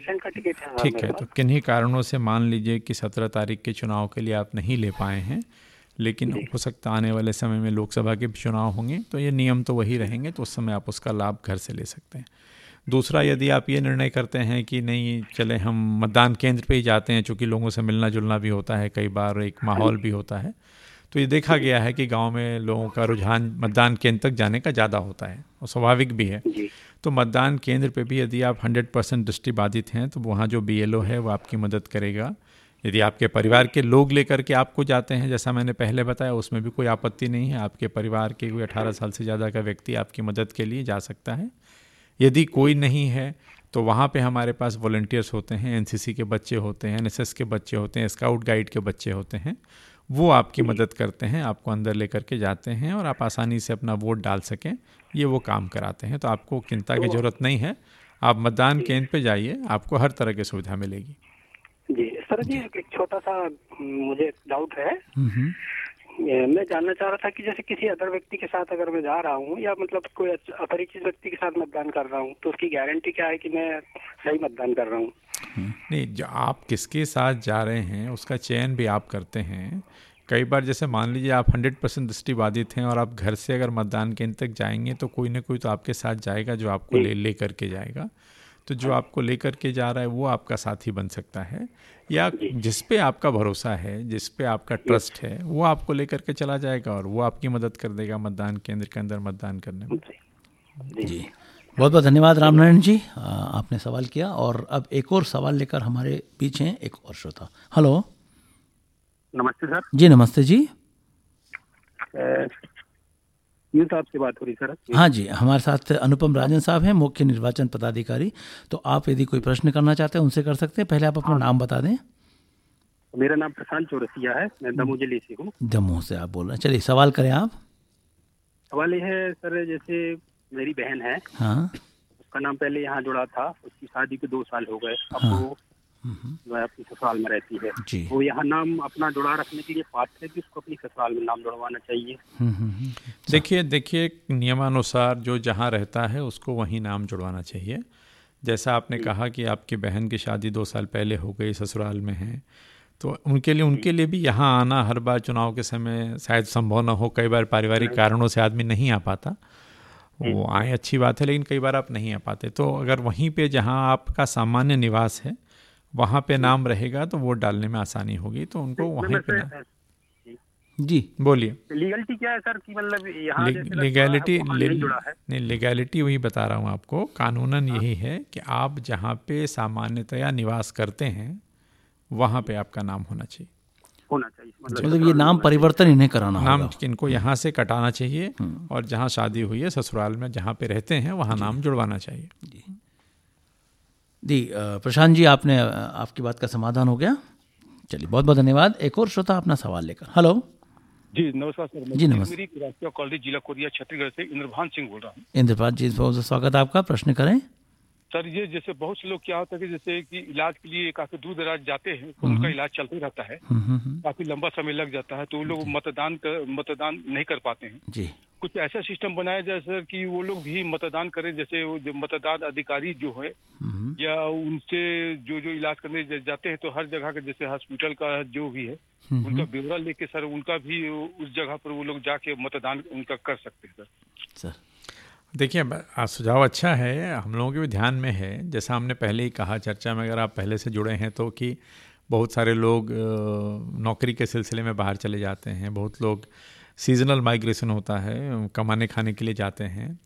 [SPEAKER 3] ठीक है तो किन्हीं कारणों से मान लीजिए कि सत्रह तारीख के चुनाव के लिए आप नहीं ले पाए हैं लेकिन हो सकता आने वाले समय में लोकसभा के चुनाव होंगे तो ये नियम तो वही रहेंगे तो उस समय आप उसका लाभ घर से ले सकते हैं। दूसरा यदि आप ये निर्णय करते हैं कि नहीं चले हम मतदान केंद्र पे ही जाते हैं चूँकि लोगों से मिलना जुलना भी होता है कई बार एक माहौल भी होता है तो ये देखा गया है कि गाँव में लोगों का रुझान मतदान केंद्र तक जाने का ज़्यादा होता है और स्वाभाविक भी है। तो मतदान केंद्र पे भी यदि आप 100 परसेंट दृष्टिबाधित हैं तो वहाँ जो BLO है वो आपकी मदद करेगा। यदि आपके परिवार के लोग लेकर के आपको जाते हैं जैसा मैंने पहले बताया उसमें भी कोई आपत्ति नहीं है। आपके परिवार के कोई अठारह साल से ज़्यादा का व्यक्ति आपकी मदद के लिए जा सकता है। यदि कोई नहीं है तो वहाँ पे हमारे पास वॉल्टियर्स होते हैं एनसीसी के बच्चे होते हैं एनएसएस के बच्चे होते हैं स्काउट गाइड के बच्चे होते हैं वो आपकी मदद करते हैं आपको अंदर लेकर के जाते हैं और आप आसानी से अपना वोट डाल सकें ये वो काम कराते हैं। तो आपको चिंता की ज़रूरत नहीं है। आप मतदान केंद्र पे जाइए आपको हर तरह की सुविधा मिलेगी।
[SPEAKER 15] सर जी। एक छोटा सा मुझे डाउट है। मैं जानना चाह रहा था कि जैसे किसी अदर व्यक्ति के साथ अगर मैं जा रहा हूँ या मतलब कोई अपरिचित व्यक्ति के साथ मतदान कर रहा हूँ तो उसकी गारंटी क्या है कि मैं सही मतदान कर रहा हूँ?
[SPEAKER 3] नहीं जो आप किसके साथ जा रहे हैं उसका चयन भी आप करते हैं। कई बार जैसे मान लीजिए आप हंड्रेड परसेंट दृष्टिबाधित हैं और आप घर से अगर मतदान केंद्र तक जाएँगे तो कोई ना कोई तो आपके साथ जाएगा जो आपको ले ले करके जाएगा। तो जो आपको लेकर के जा रहा है वो आपका साथी बन सकता है। या जिस पे आपका भरोसा है जिस पे आपका ट्रस्ट है वो आपको लेकर के चला जाएगा और वो आपकी मदद कर देगा मतदान केंद्र के अंदर मतदान करने में।
[SPEAKER 2] जी। बहुत बहुत धन्यवाद रामनारायण जी आपने सवाल किया। और अब एक और सवाल लेकर हमारे बीच हैं एक और श्रोता। हेलो।
[SPEAKER 15] नमस्ते सर।
[SPEAKER 2] जी नमस्ते जी।
[SPEAKER 15] साहब से बात हो रही सर?
[SPEAKER 2] हाँ जी हमारे साथ अनुपम राजन साहब हैं मुख्य निर्वाचन पदाधिकारी। तो आप यदि कोई प्रश्न करना चाहते हैं उनसे कर सकते हैं। पहले आप अपना नाम बता दें।
[SPEAKER 15] मेरा नाम प्रशांत चौरसिया है मैं दमोह ज़िले से हूँ।
[SPEAKER 2] दमोह से आप बोल रहे हैं। चलिए सवाल करें आप।
[SPEAKER 15] सवाल ये है सर जैसे मेरी बहन है
[SPEAKER 2] हाँ।
[SPEAKER 15] उसका नाम पहले यहाँ जुड़ा था उसकी शादी के दो साल हो गए। अब हाँ। वो वह अपनी ससुराल में रहती है।
[SPEAKER 2] जी।
[SPEAKER 15] वो यहाँ नाम अपना जुड़ा रखने के लिए पात्र है कि उसको अपनी ससुराल में नाम जुड़वाना चाहिए?
[SPEAKER 3] देखिए देखिए नियमानुसार जो जहाँ रहता है उसको वहीं नाम जुड़वाना चाहिए। जैसा आपने कहा कि आपकी बहन की शादी दो साल पहले हो गई ससुराल में है तो उनके लिए उनके लिए भी यहाँ आना हर बार चुनाव के समय शायद संभव ना हो। कई बार पारिवारिक कारणों से आदमी नहीं आ पाता। वो आए अच्छी बात है लेकिन कई बार आप नहीं आ पाते। तो अगर वहीं पे जहाँ आपका सामान्य निवास है वहाँ पे नाम रहेगा तो वोट डालने में आसानी होगी तो उनको वहीं पे जी। बोलिए।
[SPEAKER 15] लीगलिटी क्या है सर कि मतलब यहाँ
[SPEAKER 3] लीगैलिटी नहीं लीगैलिटी वही बता रहा हूँ आपको। कानूनन हाँ। यही है कि आप जहाँ पे सामान्यतया निवास करते हैं वहाँ पे आपका नाम होना चाहिए।
[SPEAKER 15] होना चाहिए
[SPEAKER 2] मतलब, मतलब ये नाम परिवर्तन इन्हें कराना
[SPEAKER 3] नाम इनको यहाँ से कटाना चाहिए हम्म। और जहाँ शादी हुई है ससुराल में जहाँ पे रहते हैं वहाँ नाम जुड़वाना चाहिए।
[SPEAKER 2] जी प्रशांत जी आपने आपकी बात का समाधान हो गया। चलिए बहुत बहुत धन्यवाद। एक और श्रोता अपना सवाल लेकर। हेलो।
[SPEAKER 16] जी नमस्कार सर।
[SPEAKER 2] जी नमस्कार।
[SPEAKER 16] कॉलेज जिला कोरिया छत्तीसगढ़ से इंद्रभान सिंह बोल रहा हूँ।
[SPEAKER 2] इंद्रभान जी बहुत स्वागत आपका। प्रश्न करें।
[SPEAKER 16] सर ये जैसे बहुत से लोग क्या होता है कि जैसे कि इलाज के लिए काफ़ी दूर दराज जाते हैं तो उनका इलाज चलते रहता है। काफ़ी लंबा समय लग जाता है तो वो लोग मतदान कर, मतदान नहीं कर पाते हैं।
[SPEAKER 2] जी।
[SPEAKER 16] कुछ ऐसा सिस्टम बनाया जाए सर कि वो लोग भी मतदान करें जैसे वो जो मतदान अधिकारी जो है या उनसे जो जो इलाज करने जाते हैं तो हर जगह का जैसे हॉस्पिटल का जो भी है उनका ब्यौरा लेके सर उनका भी उस जगह पर वो लोग जाके मतदान उनका कर सकते हैं
[SPEAKER 2] सर। सर
[SPEAKER 3] देखिए सुझाव अच्छा है हम लोगों के भी ध्यान में है। जैसा हमने पहले ही कहा चर्चा में अगर आप पहले से जुड़े हैं तो कि बहुत सारे लोग नौकरी के सिलसिले में बाहर चले जाते हैं बहुत लोग सीजनल माइग्रेशन होता है कमाने खाने के लिए जाते हैं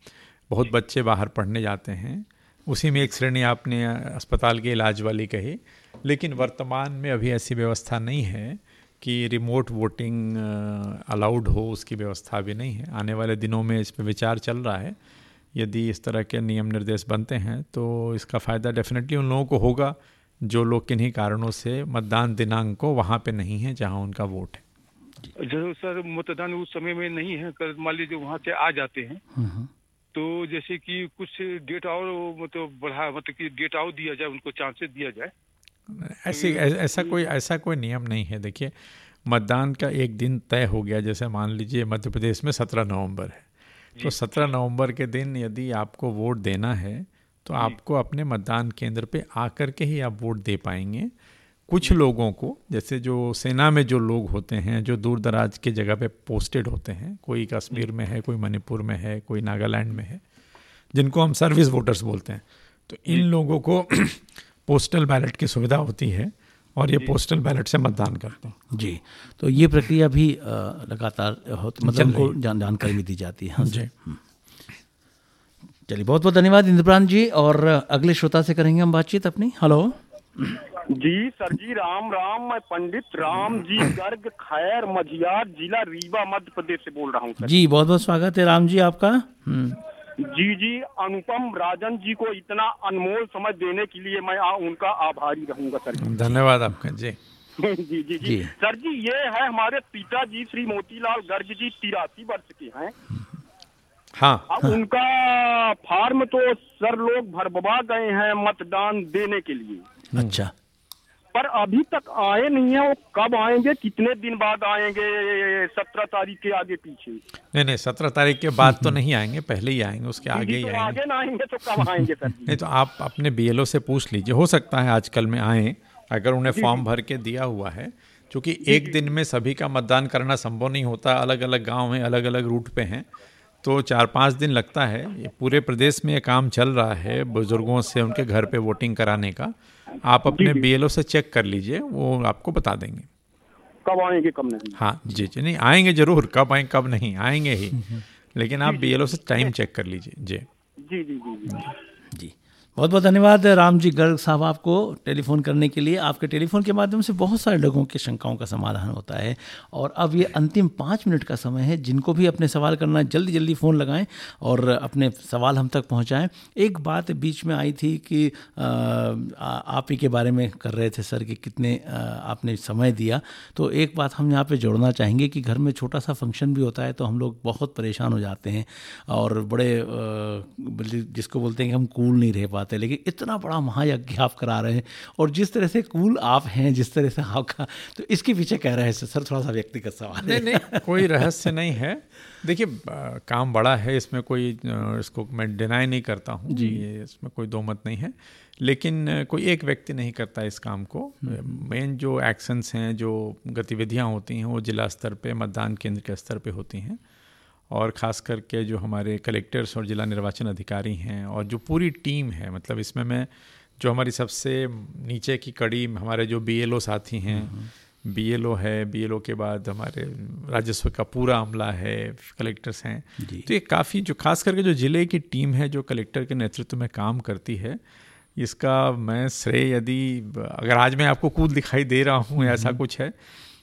[SPEAKER 3] बहुत बच्चे बाहर पढ़ने जाते हैं उसी में एक श्रेणी आपने अस्पताल के इलाज वाली कही लेकिन वर्तमान में अभी ऐसी व्यवस्था नहीं है। कि रिमोट वोटिंग अलाउड हो उसकी व्यवस्था भी नहीं है। आने वाले दिनों में इस पर विचार चल रहा है। यदि इस तरह के नियम निर्देश बनते हैं तो इसका फ़ायदा डेफिनेटली उन लोगों को होगा जो लोग किन्हीं कारणों से मतदान दिनांक को वहाँ पे नहीं है जहाँ उनका वोट
[SPEAKER 16] है। जो सर मतदान उस समय में नहीं है कर मान लीजिए वहाँ से आ जाते हैं। तो जैसे कि कुछ डेट और मतलब बढ़ा मतलब कि डेट और दिया जाए उनको चांसेस दिया जाए।
[SPEAKER 3] ऐसी ऐसा कोई ऐसा कोई नियम नहीं है। देखिए मतदान का एक दिन तय हो गया। जैसे मान लीजिए मध्य प्रदेश में सत्रह नवंबर है। तो सत्रह नवंबर के दिन यदि आपको वोट देना है तो आपको अपने मतदान केंद्र पे आकर के ही आप वोट दे पाएँगे। कुछ लोगों को जैसे जो सेना में जो लोग होते हैं जो दूर दराज के जगह पे पोस्टेड होते हैं कोई कश्मीर में है कोई मणिपुर में है कोई नागालैंड में है जिनको हम सर्विस वोटर्स बोलते हैं तो इन लोगों को पोस्टल बैलेट की सुविधा होती है और ये पोस्टल बैलेट से मतदान करते हैं।
[SPEAKER 2] जी तो ये प्रक्रिया भी लगातार मतलब उनको जान, जानकारी भी दी जाती है। हाँ
[SPEAKER 3] जी।
[SPEAKER 2] हम्म। चलिए बहुत बहुत धन्यवाद इंद्रप्रांत जी और अगले श्रोता से करेंगे हम बातचीत अपनी। हेलो।
[SPEAKER 17] जी सर जी राम राम मैं पंडित राम जी गर्ग खैर मझियार जिला रीवा मध्य प्रदेश से बोल रहा हूँ
[SPEAKER 2] जी बहुत बहुत स्वागत है राम जी आपका। हम्म।
[SPEAKER 17] जी जी अनुपम राजन जी को इतना अनमोल समय देने के लिए मैं आ, उनका आभारी रहूँगा सर
[SPEAKER 3] धन्यवाद आपका जी।
[SPEAKER 17] जी जी जी। सर जी ये है हमारे पिताजी श्री मोतीलाल गर्ग जी तिरासी वर्ष के हैं।
[SPEAKER 3] हाँ।
[SPEAKER 17] अब उनका फार्म तो सर लोग भरबवा गए हैं मतदान देने के लिए।
[SPEAKER 2] अच्छा।
[SPEAKER 17] पर अभी तक आए नहीं है वो कब आएँगे कितने दिन बाद आएँगे सत्रह तारीख के आगे पीछे?
[SPEAKER 3] नहीं नहीं सत्रह तारीख के बाद तो नहीं आएँगे पहले ही आएँगे उसके आगे ही
[SPEAKER 17] तो
[SPEAKER 3] आएँगे।
[SPEAKER 17] आगे ना आएँगे तो कब आएँगे सर
[SPEAKER 3] नहीं तो आप अपने बीएलओ से पूछ लीजिए हो सकता है आजकल में आए अगर उन्हें फॉर्म भर के दिया हुआ है क्योंकि एक दिन में सभी का मतदान करना संभव नहीं होता अलग अलग गाँव में अलग अलग रूट पे हैं तो चार पाँच दिन लगता है। ये पूरे प्रदेश में ये काम चल रहा है बुज़ुर्गों से उनके घर पे वोटिंग कराने का। आप अपने बीएलओ से चेक कर लीजिए वो आपको बता देंगे।
[SPEAKER 17] कब आएँगे कब नहीं?
[SPEAKER 3] हाँ जी जी नहीं आएँगे ज़रूर कब आएँगे कब नहीं आएँगे ही। लेकिन आप बीएलओ से टाइम चेक कर लीजिए जी।
[SPEAKER 17] जी जी जी जी।
[SPEAKER 2] जी। बहुत बहुत धन्यवाद राम जी गर्ग साहब आपको टेलीफोन करने के लिए। आपके टेलीफोन के माध्यम से बहुत सारे लोगों की शंकाओं का समाधान होता है और अब ये अंतिम पाँच मिनट का समय है, जिनको भी अपने सवाल करना है, जल्दी जल्दी फ़ोन लगाएँ और अपने सवाल हम तक पहुंचाएँ। एक बात बीच में आई थी कि आप ही के बारे में कर रहे थे सर कि कितने आपने समय दिया। तो एक बात हम यहाँ पर जोड़ना चाहेंगे कि घर में छोटा सा फ़ंक्शन भी होता है तो हम लोग बहुत परेशान हो जाते हैं और बड़े जिसको बोलते हैं कि हम कूल नहीं रह पाते। लेकिन इतना बड़ा महायज्ञ आप करा रहे हैं और जिस तरह से कूल आप हैं जिस तरह से आपका तो इसके पीछे कह रहे हैं सर थोड़ा सा व्यक्तिगत सवाल
[SPEAKER 3] नहीं नहीं कोई रहस्य नहीं है। देखिए काम बड़ा है इसमें कोई इसको मैं डिनाई नहीं करता हूँ
[SPEAKER 2] जी।
[SPEAKER 3] ये इसमें कोई दो मत नहीं है लेकिन कोई एक व्यक्ति नहीं करता इस काम को। मेन जो एक्शंस हैं जो गतिविधियाँ होती हैं वो जिला स्तर पे मतदान केंद्र के स्तर पे होती हैं। और ख़ास करके जो हमारे कलेक्टर्स और जिला निर्वाचन अधिकारी हैं और जो पूरी टीम है मतलब इसमें मैं जो हमारी सबसे नीचे की कड़ी हमारे जो बीएलओ साथी हैं बीएलओ है बीएलओ के बाद हमारे राजस्व का पूरा अमला है कलेक्टर्स हैं। तो ये काफ़ी जो खास करके जो ज़िले की टीम है जो कलेक्टर के नेतृत्व में काम करती है इसका मैं श्रेय यदि अगर आज मैं आपको कूद दिखाई दे रहा हूँ ऐसा कुछ है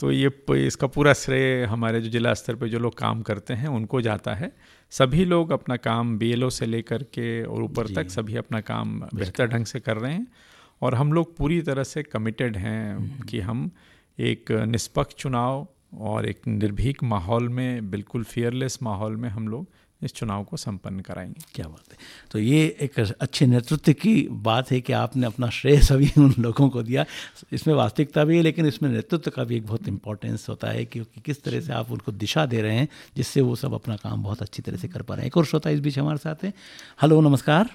[SPEAKER 3] तो ये इसका पूरा श्रेय हमारे जो जिला स्तर पर जो लोग काम करते हैं उनको जाता है। सभी लोग अपना काम बीएलओ से लेकर के और ऊपर तक सभी अपना काम बेहतर ढंग से कर रहे हैं और हम लोग पूरी तरह से कमिटेड हैं कि हम एक निष्पक्ष चुनाव और एक निर्भीक माहौल में बिल्कुल फियरलेस माहौल में हम लोग इस चुनाव को संपन्न कराएँगे।
[SPEAKER 2] क्या बात है। तो ये एक अच्छे नेतृत्व की बात है कि आपने अपना श्रेय सभी उन लोगों को दिया। इसमें वास्तविकता भी है लेकिन इसमें नेतृत्व का भी एक बहुत इंपॉर्टेंस होता है क्योंकि किस तरह से आप उनको दिशा दे रहे हैं जिससे वो सब अपना काम बहुत अच्छी तरह से कर पा रहे हैं। एक और श्रोता इस बीच हमारे साथ है। हेलो नमस्कार।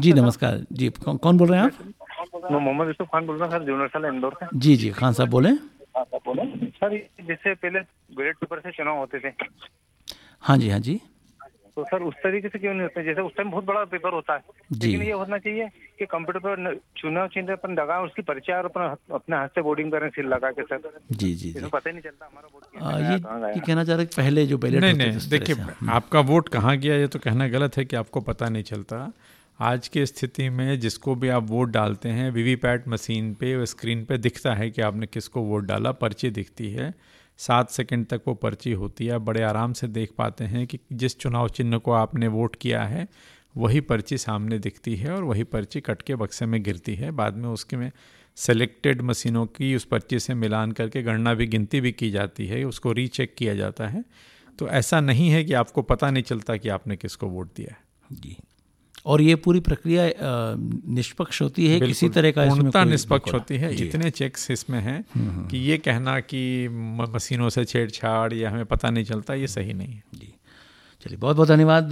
[SPEAKER 2] जी नमस्कार। जी कौन कौन बोल रहे हैं आप?
[SPEAKER 18] मोहम्मद यूसुफ खान बोल रहा हूँ सर यूनिवर्सल इंदौर से।
[SPEAKER 2] जी जी खान साहब बोले।
[SPEAKER 18] सर जैसे पहले बैलेट पेपर से चुनाव होते थे
[SPEAKER 2] हाँ जी हाँ जी।
[SPEAKER 18] तो सर उस तरीके से क्यों नहीं होता? जैसे उस टाइम बहुत बड़ा पेपर होता है।
[SPEAKER 2] जी।
[SPEAKER 18] लेकिन ये होना चाहिए कि कंप्यूटर पर चुनाव चिन्ह अपन लगाए उसकी परिचय और अपन अपने हाथ से बोर्डिंग करें सील लगा के सर।
[SPEAKER 2] जी जी जी।
[SPEAKER 18] पता ही नहीं चलता हमारा वोट
[SPEAKER 2] आ, ये। ये कहना चाह रहे हैं कि पहले जो बैलेट
[SPEAKER 3] नहीं नहीं देखिए आपका वोट कहाँ गया ये तो कहना गलत है कि आपको पता नहीं चलता। आज की स्थिति में जिसको भी आप वोट डालते हैं वीवीपैट मशीन पे स्क्रीन पे दिखता है कि आपने किसको वोट डाला पर्ची दिखती है। सात सेकंड तक वो पर्ची होती है। बड़े आराम से देख पाते हैं कि जिस चुनाव चिन्ह को आपने वोट किया है, वही पर्ची सामने दिखती है और वही पर्ची कट के बक्से में गिरती है। बाद में उसके में सेलेक्टेड मशीनों की उस पर्ची से मिलान करके गणना भी, गिनती भी की जाती है, उसको रीचेक किया जाता है। तो ऐसा नहीं है कि आपको पता नहीं चलता कि आपने किसको वोट दिया है।
[SPEAKER 2] जी। और ये पूरी प्रक्रिया निष्पक्ष होती है किसी तरह का इसमें कोई
[SPEAKER 3] निष्पक्ष होती है। इतने चेक्स इसमें हैं कि ये कहना कि मशीनों से छेड़छाड़ या हमें पता नहीं चलता ये सही नहीं है।
[SPEAKER 2] जी। चलिए, बहुत बहुत धन्यवाद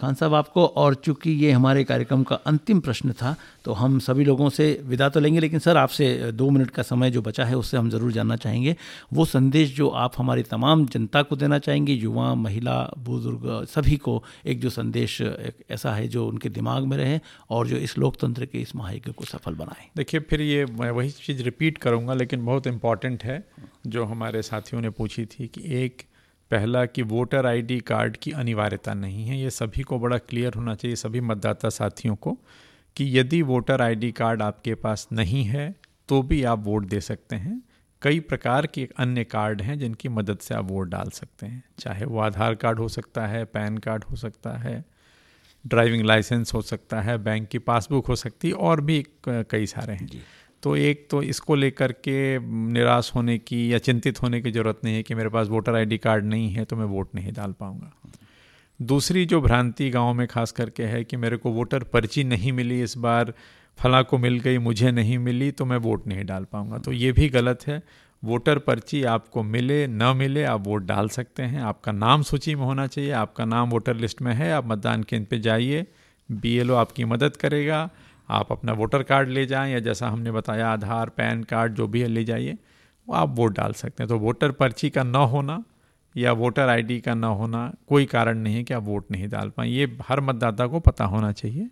[SPEAKER 2] खान साहब आपको। और चूँकि ये हमारे कार्यक्रम का अंतिम प्रश्न था तो हम सभी लोगों से विदा तो लेंगे, लेकिन सर, आपसे दो मिनट का समय जो बचा है, उससे हम ज़रूर जानना चाहेंगे। वो संदेश जो आप हमारी तमाम जनता को देना चाहेंगे, युवा, महिला, बुज़ुर्ग, सभी को, एक जो संदेश एक ऐसा है जो उनके दिमाग में रहे और जो इस लोकतंत्र के इस महायज्ञ को सफल बनाए।
[SPEAKER 3] देखिए, फिर ये मैं वही चीज़ रिपीट करूँगा, लेकिन बहुत इंपॉर्टेंट है, जो हमारे साथियों ने पूछी थी कि एक पहला कि वोटर आईडी कार्ड की अनिवार्यता नहीं है। ये सभी को बड़ा क्लियर होना चाहिए सभी मतदाता साथियों को, कि यदि वोटर आईडी कार्ड आपके पास नहीं है तो भी आप वोट दे सकते हैं। कई प्रकार के अन्य कार्ड हैं जिनकी मदद से आप वोट डाल सकते हैं। चाहे वो आधार कार्ड हो सकता है, पैन कार्ड हो सकता है ड्राइविंग लाइसेंस हो सकता है बैंक की पासबुक हो सकती है, और भी कई सारे हैं। तो एक तो इसको लेकर के निराश होने की या चिंतित होने की ज़रूरत नहीं है कि मेरे पास वोटर आईडी कार्ड नहीं है तो मैं वोट नहीं डाल पाऊँगा। दूसरी जो भ्रांति गाँव में खास करके है कि मेरे को वोटर पर्ची नहीं मिली इस बार, फला को मिल गई, मुझे नहीं मिली तो मैं वोट नहीं डाल पाऊँगा। तो ये भी गलत है। वोटर पर्ची आपको मिले, न मिले, आप वोट डाल सकते हैं। आपका नाम सूची में होना चाहिए, आपका नाम वोटर लिस्ट में है, आप मतदान केंद्र पर जाइए, बीएलओ आपकी मदद करेगा। आप अपना वोटर कार्ड ले जाएँ या जैसा हमने बताया आधार पैन कार्ड जो भी है ले जाइए वो आप वोट डाल सकते हैं। तो वोटर पर्ची का न होना या वोटर आईडी का न होना कोई कारण नहीं है कि आप वोट नहीं डाल पाएँ। ये हर मतदाता को पता होना चाहिए।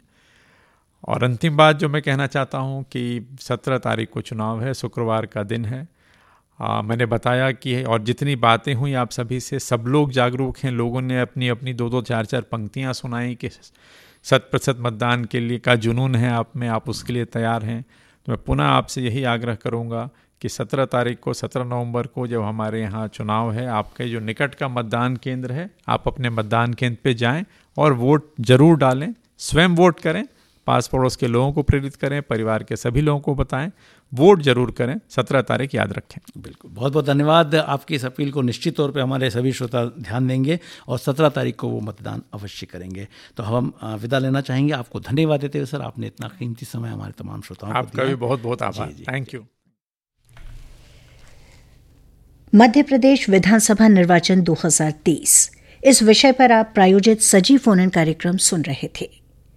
[SPEAKER 3] और अंतिम बात जो मैं कहना चाहता हूँ कि सत्रह तारीख को चुनाव है शुक्रवार का दिन है। आ, मैंने बताया कि और जितनी बातें हुई आप सभी से सब लोग जागरूक हैं लोगों ने अपनी अपनी दो दो चार चार पंक्तियाँ सुनाई कि शत प्रतिशत मतदान के लिए का जुनून है, आप में, आप उसके लिए तैयार हैं। तो मैं पुनः आपसे यही आग्रह करूँगा कि सत्रह तारीख को, सत्रह नवंबर को जब हमारे यहाँ चुनाव है, आपके जो निकट का मतदान केंद्र है, आप अपने मतदान केंद्र पे जाएँ और वोट ज़रूर डालें, स्वयं वोट करें, पास पड़ोस के लोगों को प्रेरित करें, परिवार के सभी लोगों को बताएँ वोट ज़रूर करें सत्रह तारीख याद रखें।
[SPEAKER 2] बिल्कुल बहुत बहुत धन्यवाद। आपकी इस अपील को निश्चित तौर पर हमारे सभी श्रोता ध्यान देंगे और सत्रह तारीख को वो मतदान अवश्य करेंगे। तो हम विदा लेना चाहेंगे। आपको धन्यवाद देते हुए सर आपने इतना कीमती समय हमारे तमाम श्रोताओं
[SPEAKER 3] आपका भी बहुत बहुत आभार। थैंक यू
[SPEAKER 1] मध्य प्रदेश विधानसभा निर्वाचन 2023 इस विषय पर आप प्रायोजित सजीव फ़ोन कार्यक्रम सुन रहे थे।